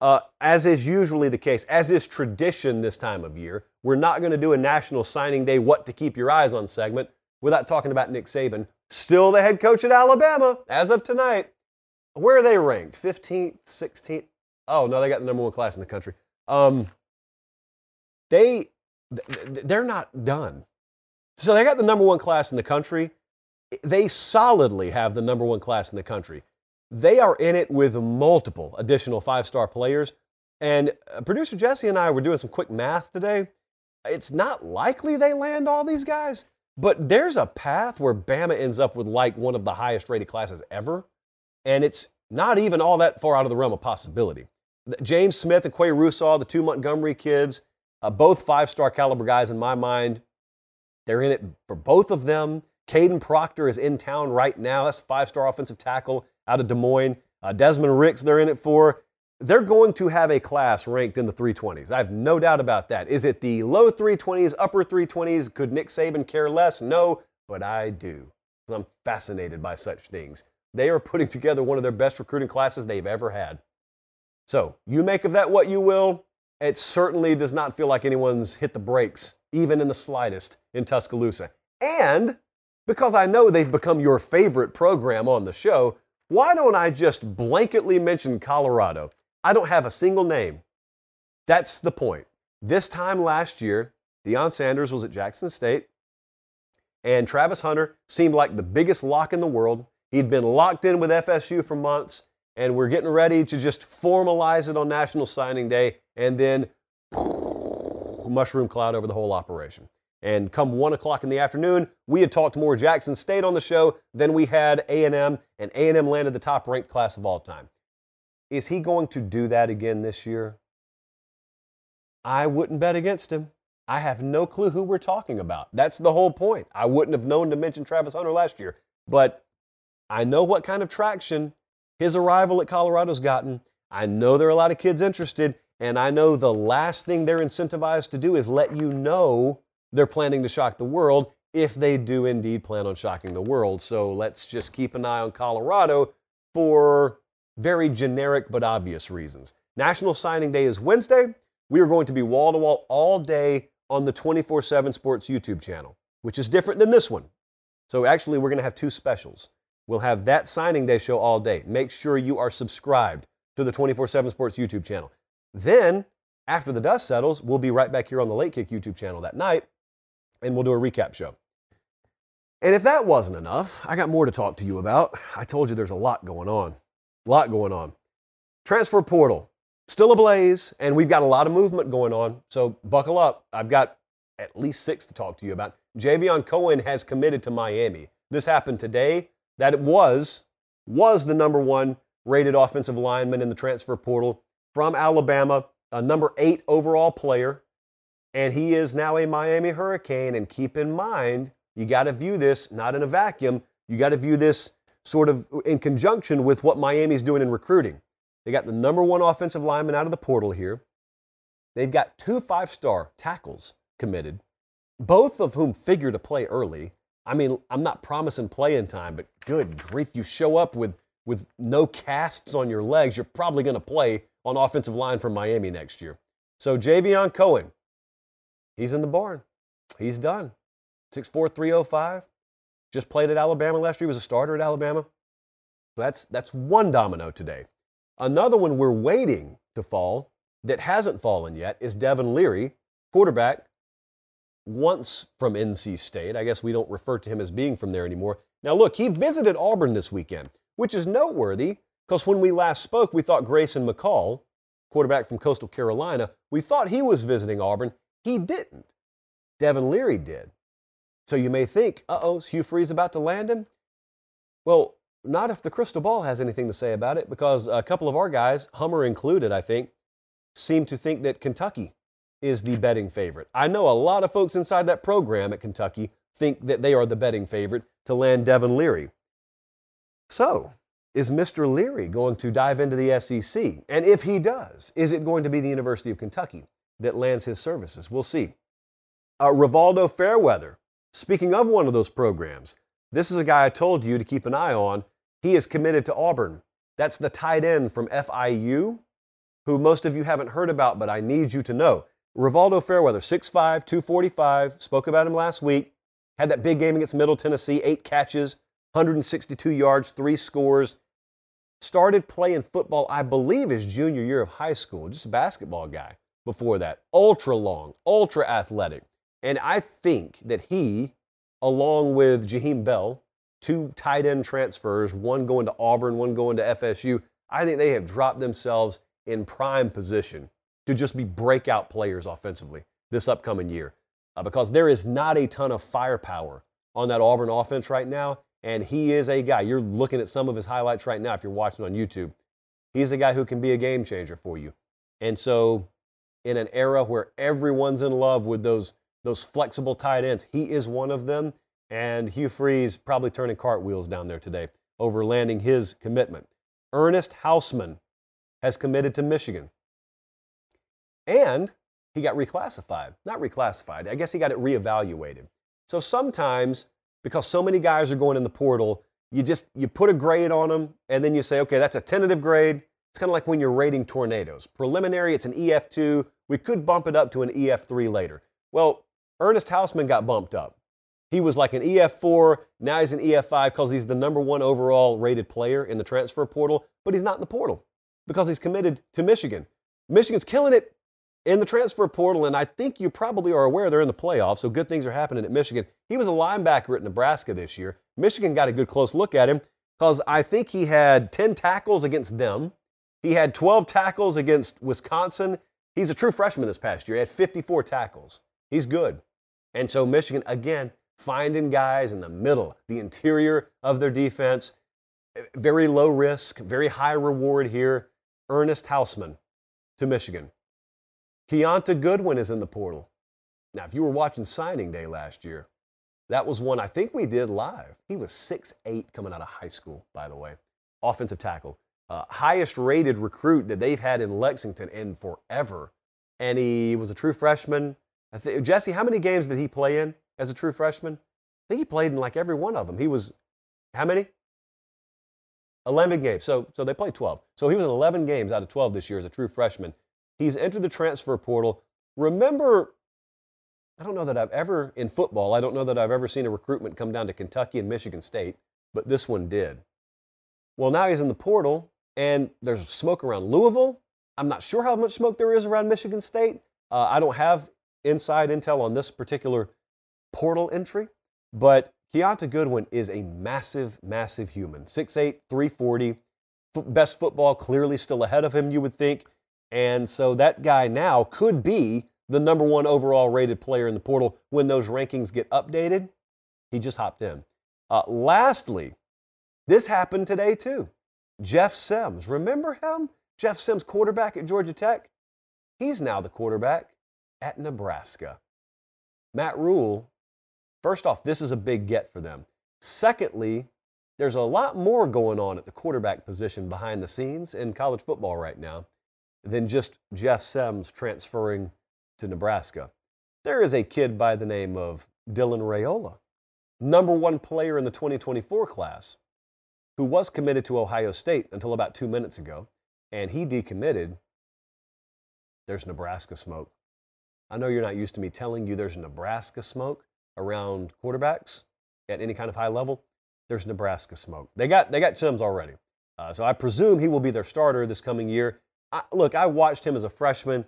Uh, as is usually the case, as is tradition this time of year, we're not going to do a National Signing Day What to Keep Your Eyes on segment without talking about Nick Saban, still the head coach at Alabama as of tonight. Where are they ranked? 15th, 16th? Oh, no, they got the number one class in the country. Um, they, they're not done. So they got the number one class in the country. They solidly have the number one class in the country. They are in it with multiple additional five star players. And uh, producer Jesse and I were doing some quick math today. It's not likely they land all these guys, but there's a path where Bama ends up with like one of the highest rated classes ever. And it's not even all that far out of the realm of possibility. James Smith and Qua Russaw, the two Montgomery kids, uh, both five star caliber guys in my mind. They're in it for both of them. Kadyn Proctor is in town right now. That's five star offensive tackle out of Des Moines. Uh, Desmond Ricks, they're in it for. They're going to have a class ranked in the 320s. I have no doubt about that. Is it the low 320s, upper 320s? Could Nick Saban care less? No, but I do. I'm fascinated by such things. They are putting together one of their best recruiting classes they've ever had. So you make of that what you will. It certainly does not feel like anyone's hit the brakes, even in the slightest, in Tuscaloosa. And because I know they've become your favorite program on the show, why don't I just blanketly mention Colorado? I don't have a single name. That's the point. This time last year, Deion Sanders was at Jackson State, and Travis Hunter seemed like the biggest lock in the world. He'd been locked in with FSU for months, and we're getting ready to just formalize it on National Signing Day, and then mushroom cloud over the whole operation. And come one o'clock in the afternoon, we had talked more Jackson State on the show than we had A&M, and A&M landed the top ranked class of all time. Is he going to do that again this year? I wouldn't bet against him. I have no clue who we're talking about. That's the whole point. I wouldn't have known to mention Travis Hunter last year, but I know what kind of traction his arrival at Colorado's gotten. I know there are a lot of kids interested, and I know the last thing they're incentivized to do is let you know they're planning to shock the world if they do indeed plan on shocking the world. So let's just keep an eye on Colorado for very generic but obvious reasons. National Signing Day is Wednesday. We are going to be wall to wall all day on the 24 7 Sports YouTube channel, which is different than this one. So actually, we're going to have two specials. We'll have that signing day show all day. Make sure you are subscribed to the 24 7 Sports YouTube channel. Then, after the dust settles, we'll be right back here on the Late Kick YouTube channel that night and we'll do a recap show. And if that wasn't enough, I got more to talk to you about. I told you there's a lot going on. A lot going on. Transfer portal, still ablaze, and we've got a lot of movement going on. So buckle up. I've got at least six to talk to you about. Javion Cohen has committed to Miami. This happened today. That it was was the number one rated offensive lineman in the transfer portal from Alabama, a number eight overall player. And he is now a Miami Hurricane. And keep in mind, you got to view this not in a vacuum. You got to view this sort of in conjunction with what Miami's doing in recruiting. They got the number one offensive lineman out of the portal here. They've got two five star tackles committed, both of whom figure to play early. I mean, I'm not promising playing time, but good grief, you show up with, with no casts on your legs, you're probably going to play on offensive line for Miami next year. So Javion Cohen, He's in the barn. He's done. 6'4, 305. Just played at Alabama last year. He was a starter at Alabama. That's, that's one domino today. Another one we're waiting to fall that hasn't fallen yet is Devin Leary, quarterback, once from NC State. I guess we don't refer to him as being from there anymore. Now, look, he visited Auburn this weekend, which is noteworthy because when we last spoke, we thought Grayson McCall, quarterback from Coastal Carolina, we thought he was visiting Auburn. He didn't. Devin Leary did. So you may think, uh oh, is Hugh Freeze about to land him? Well, not if the crystal ball has anything to say about it, because a couple of our guys, Hummer included, I think, seem to think that Kentucky is the betting favorite. I know a lot of folks inside that program at Kentucky think that they are the betting favorite to land Devin Leary. So, is Mr. Leary going to dive into the SEC? And if he does, is it going to be the University of Kentucky that lands his services? We'll see. Uh, Rivaldo Fairweather, speaking of one of those programs, this is a guy I told you to keep an eye on. He is committed to Auburn. That's the tight end from FIU, who most of you haven't heard about, but I need you to know. Rivaldo Fairweather, 6'5, 245, spoke about him last week. Had that big game against Middle Tennessee, eight catches, 162 yards, three scores. Started playing football, I believe, his junior year of high school, just a basketball guy before that. Ultra long, ultra athletic. And I think that he, along with Jaheim Bell, two tight end transfers, one going to Auburn, one going to FSU, I think they have dropped themselves in prime position to just be breakout players offensively this upcoming year. Uh, because there is not a ton of firepower on that Auburn offense right now. And he is a guy, you're looking at some of his highlights right now if you're watching on YouTube. He's a guy who can be a game changer for you. And so, in an era where everyone's in love with those those flexible tight ends. He is one of them, and Hugh Freeze probably turning cartwheels down there today over landing his commitment. Ernest Hausmann has committed to Michigan. And he got reclassified. Not reclassified, I guess he got it reevaluated. So sometimes, because so many guys are going in the portal, you just you put a grade on them and then you say, okay, that's a tentative grade. It's kind of like when you're rating tornadoes. Preliminary, it's an EF2. We could bump it up to an EF3 later. Well, Ernest Hausmann got bumped up. He was like an EF4, now he's an EF5 because he's the number one overall rated player in the transfer portal, but he's not in the portal because he's committed to Michigan. Michigan's killing it in the transfer portal, and I think you probably are aware they're in the playoffs, so good things are happening at Michigan. He was a linebacker at Nebraska this year. Michigan got a good close look at him because I think he had 10 tackles against them. He had 12 tackles against Wisconsin. He's a true freshman this past year. He had 54 tackles. He's good. And so Michigan, again, finding guys in the middle, the interior of their defense. Very low risk, very high reward here. Ernest Hausmann to Michigan. Kiyaunta Goodwin is in the portal. Now, if you were watching signing day last year, that was one I think we did live. He was 6'8 coming out of high school, by the way. Offensive tackle. Uh, highest rated recruit that they've had in Lexington in forever. And he was a true freshman, Th- Jesse, how many games did he play in as a true freshman? I think he played in like every one of them. He was, how many? 11 games. So, so they played 12. So he was in 11 games out of 12 this year as a true freshman. He's entered the transfer portal. Remember, I don't know that I've ever, in football, I don't know that I've ever seen a recruitment come down to Kentucky and Michigan State, but this one did. Well, now he's in the portal, and there's smoke around Louisville. I'm not sure how much smoke there is around Michigan State. Uh, I don't have inside intel on this particular portal entry, but Kiyaunta Goodwin is a massive, massive human. 6'8, 340. Best football clearly still ahead of him, you would think. And so that guy now could be the number one overall rated player in the portal when those rankings get updated. He just hopped in. Uh, lastly, this happened today too. Jeff Sims. Remember him? Jeff Sims, quarterback at Georgia Tech. He's now the quarterback at Nebraska. Matt Rhule, first off, this is a big get for them. Secondly, there's a lot more going on at the quarterback position behind the scenes in college football right now than just Jeff Sims transferring to Nebraska. There is a kid by the name of Dylan Raiola, number one player in the 2024 class, who was committed to Ohio State until about two minutes ago, and he decommitted. There's Nebraska smoke. I know you're not used to me telling you there's Nebraska smoke around quarterbacks at any kind of high level. There's Nebraska smoke. They got they got Sims already, uh, so I presume he will be their starter this coming year. I, look, I watched him as a freshman.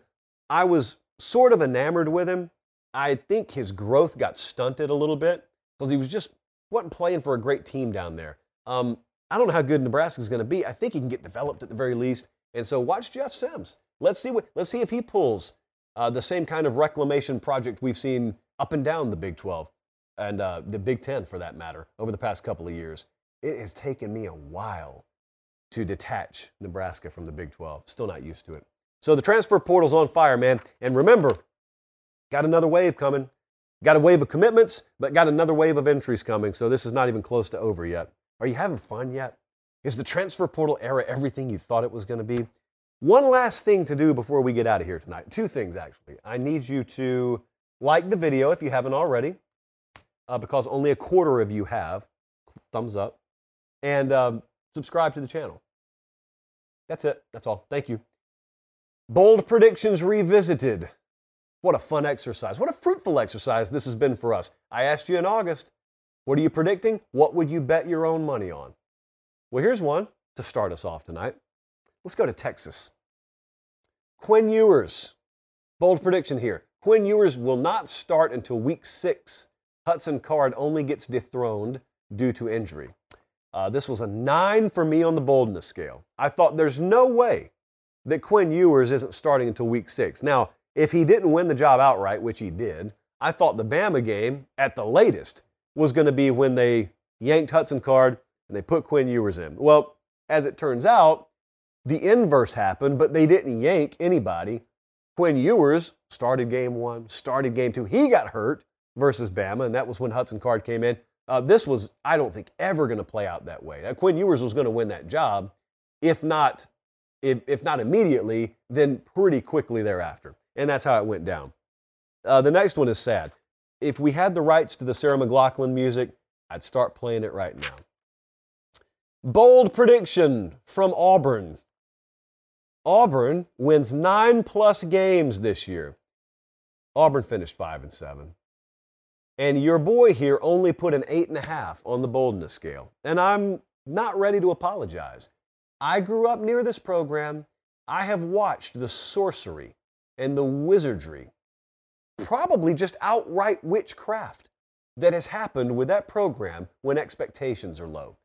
I was sort of enamored with him. I think his growth got stunted a little bit because he was just wasn't playing for a great team down there. Um, I don't know how good Nebraska is going to be. I think he can get developed at the very least. And so watch Jeff Sims. Let's see what let's see if he pulls uh, the same kind of reclamation project we've seen up and down the Big 12 and uh, the Big 10 for that matter over the past couple of years. It has taken me a while to detach Nebraska from the Big 12. Still not used to it. So the transfer portal's on fire, man. And remember, got another wave coming. Got a wave of commitments, but got another wave of entries coming. So this is not even close to over yet. Are you having fun yet? Is the transfer portal era everything you thought it was going to be? One last thing to do before we get out of here tonight. Two things, actually. I need you to like the video if you haven't already, uh, because only a quarter of you have. Thumbs up. And um, subscribe to the channel. That's it. That's all. Thank you. Bold predictions revisited. What a fun exercise. What a fruitful exercise this has been for us. I asked you in August, what are you predicting? What would you bet your own money on? Well, here's one to start us off tonight. Let's go to Texas. Quinn Ewers. Bold prediction here. Quinn Ewers will not start until week six. Hudson Card only gets dethroned due to injury. Uh, this was a nine for me on the boldness scale. I thought there's no way that Quinn Ewers isn't starting until week six. Now, if he didn't win the job outright, which he did, I thought the Bama game at the latest was going to be when they yanked Hudson Card and they put Quinn Ewers in. Well, as it turns out, the inverse happened, but they didn't yank anybody. Quinn Ewers started game one, started game two. He got hurt versus Bama, and that was when Hudson Card came in. Uh, this was, I don't think, ever going to play out that way. Quinn Ewers was going to win that job, if not, if, if not immediately, then pretty quickly thereafter. And that's how it went down. Uh, the next one is sad. If we had the rights to the Sarah McLachlan music, I'd start playing it right now. Bold prediction from Auburn. Auburn wins nine plus games this year. Auburn finished five and seven. And your boy here only put an eight and a half on the boldness scale. And I'm not ready to apologize. I grew up near this program. I have watched the sorcery and the wizardry, probably just outright witchcraft, that has happened with that program when expectations are low.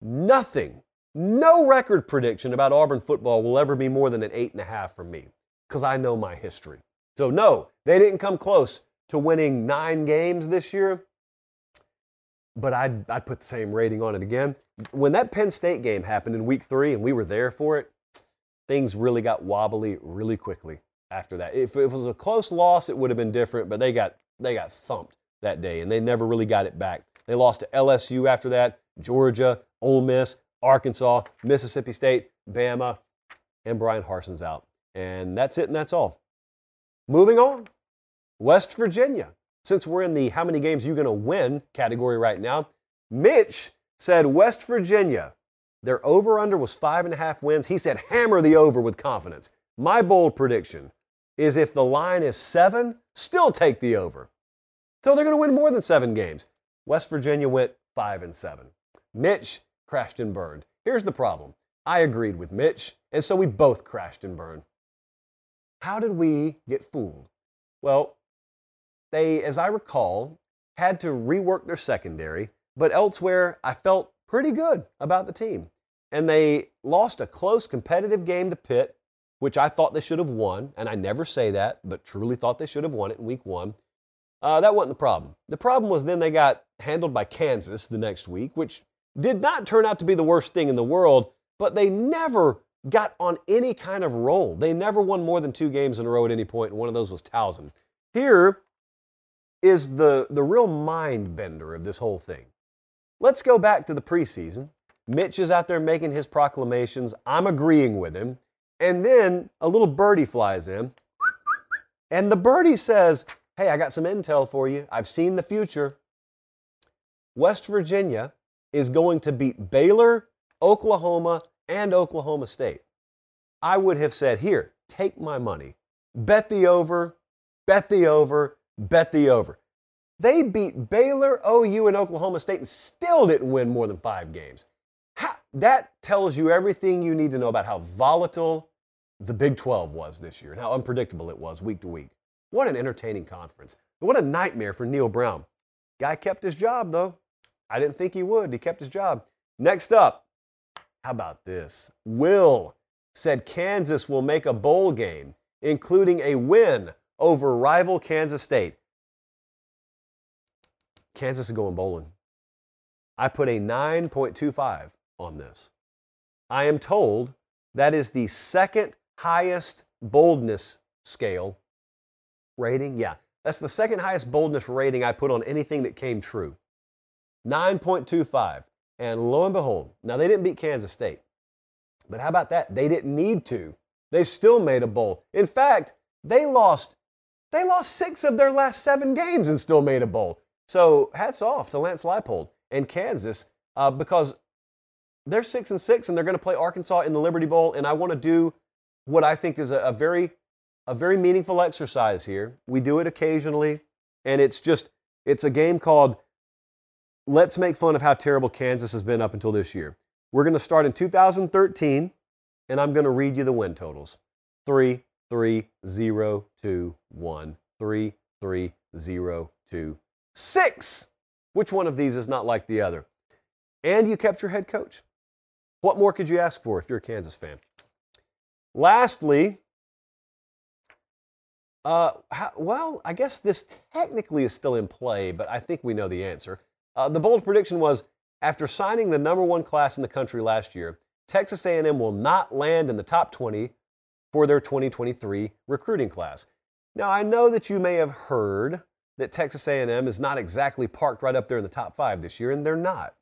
Nothing, no record prediction about Auburn football will ever be more than an eight and a half from me, because I know my history. So, no, they didn't come close to winning nine games this year, but I'd, I'd put the same rating on it again. When that Penn State game happened in week three and we were there for it, things really got wobbly really quickly after that. If it was a close loss, it would have been different, but they got, they got thumped that day and they never really got it back. They lost to LSU after that, Georgia, Ole Miss, Arkansas, Mississippi State, Bama, and Bryan Harsin's out. And that's it and that's all. Moving on. West Virginia. Since we're in the how many games you going to win category right now, Mitch said West Virginia, their over under was five and a half wins. He said hammer the over with confidence. My bold prediction is if the line is seven, still take the over. So they're going to win more than seven games. West Virginia went five and seven. Mitch crashed and burned. Here's the problem I agreed with Mitch, and so we both crashed and burned. How did we get fooled? Well, they, as I recall, had to rework their secondary, but elsewhere I felt pretty good about the team. And they lost a close competitive game to Pitt, which I thought they should have won, and I never say that, but truly thought they should have won it in week one. Uh, that wasn't the problem. The problem was then they got handled by Kansas the next week, which did not turn out to be the worst thing in the world, but they never got on any kind of roll. They never won more than two games in a row at any point, and one of those was Towson. Here, is the, the real mind bender of this whole thing. Let's go back to the preseason. Mitch is out there making his proclamations. I'm agreeing with him. And then a little birdie flies in. And the birdie says, Hey, I got some intel for you. I've seen the future. West Virginia is going to beat Baylor, Oklahoma, and Oklahoma State. I would have said, Here, take my money. Bet the over, bet the over, bet the over. They beat Baylor, OU, and Oklahoma State and still didn't win more than five games. How, that tells you everything you need to know about how volatile the Big 12 was this year and how unpredictable it was week to week. What an entertaining conference. What a nightmare for Neal Brown. Guy kept his job, though. I didn't think he would. He kept his job. Next up, how about this? Will said Kansas will make a bowl game, including a win over rival Kansas State. Kansas is going bowling. I put a 9.25 on this. I am told that is the second highest boldness scale rating. Yeah, that's the second highest boldness rating I put on anything that came true. 9.25. And lo and behold, now they didn't beat Kansas State. But how about that? They didn't need to. They still made a bowl. In fact, they lost they lost 6 of their last 7 games and still made a bowl. So, hats off to Lance Leipold and Kansas uh, because they're 6 and 6 and they're going to play Arkansas in the Liberty Bowl and I want to do what I think is a, a very a very meaningful exercise here. We do it occasionally and it's just it's a game called let's make fun of how terrible Kansas has been up until this year. We're going to start in 2013, and I'm going to read you the win totals 3, 3, 0, 2, 1, 3, 3, 0, 2, 6. Which one of these is not like the other? And you kept your head coach. What more could you ask for if you're a Kansas fan? Lastly, uh, how, well, I guess this technically is still in play, but I think we know the answer. Uh, the bold prediction was after signing the number one class in the country last year, Texas A&M will not land in the top 20 for their 2023 recruiting class. Now, I know that you may have heard that Texas A&M is not exactly parked right up there in the top 5 this year and they're not.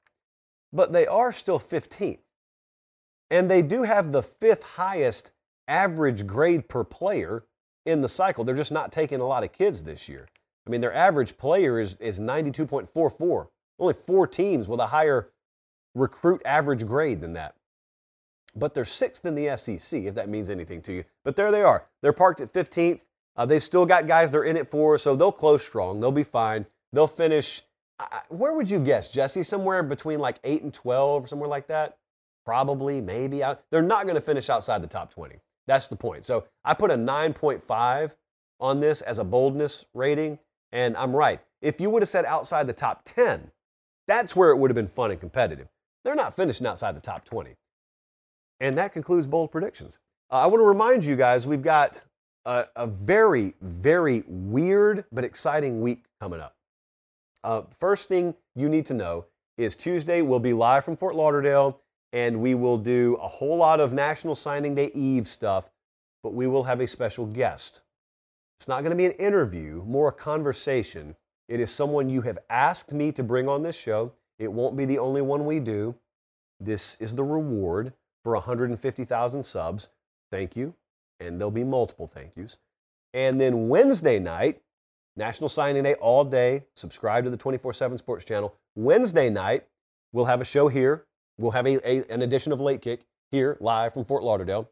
But they are still 15th. And they do have the fifth highest average grade per player in the cycle. They're just not taking a lot of kids this year. I mean, their average player is, is 92.44. Only four teams with a higher recruit average grade than that. But they're sixth in the SEC, if that means anything to you. But there they are. They're parked at 15th. Uh, they've still got guys they're in it for, so they'll close strong. They'll be fine. They'll finish, uh, where would you guess, Jesse? Somewhere between like 8 and 12 or somewhere like that? Probably, maybe. They're not going to finish outside the top 20. That's the point. So I put a 9.5 on this as a boldness rating, and I'm right. If you would have said outside the top 10, that's where it would have been fun and competitive. They're not finishing outside the top 20. And that concludes bold predictions. Uh, I want to remind you guys we've got a, a, very, very weird but exciting week coming up. Uh, first thing you need to know is Tuesday we'll be live from Fort Lauderdale and we will do a whole lot of National Signing Day Eve stuff, but we will have a special guest. It's not going to be an interview, more a conversation it is someone you have asked me to bring on this show. It won't be the only one we do. This is the reward for 150,000 subs. Thank you. And there'll be multiple thank yous. And then Wednesday night, National Signing Day all day. Subscribe to the 24 7 Sports channel. Wednesday night, we'll have a show here. We'll have a, a, an edition of Late Kick here live from Fort Lauderdale.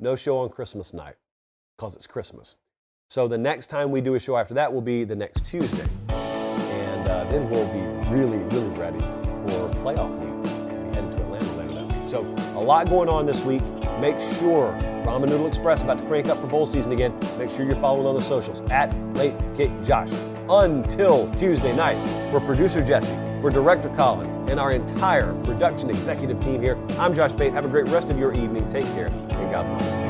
No show on Christmas night because it's Christmas. So the next time we do a show after that will be the next Tuesday. And uh, then we'll be really, really ready for playoff week. So a lot going on this week. Make sure Ramen Noodle Express about to crank up for bowl season again. Make sure you're following on the socials at Late Kick Josh. Until Tuesday night, for producer Jesse, for director Colin, and our entire production executive team here, I'm Josh Pate. Have a great rest of your evening. Take care, and God bless.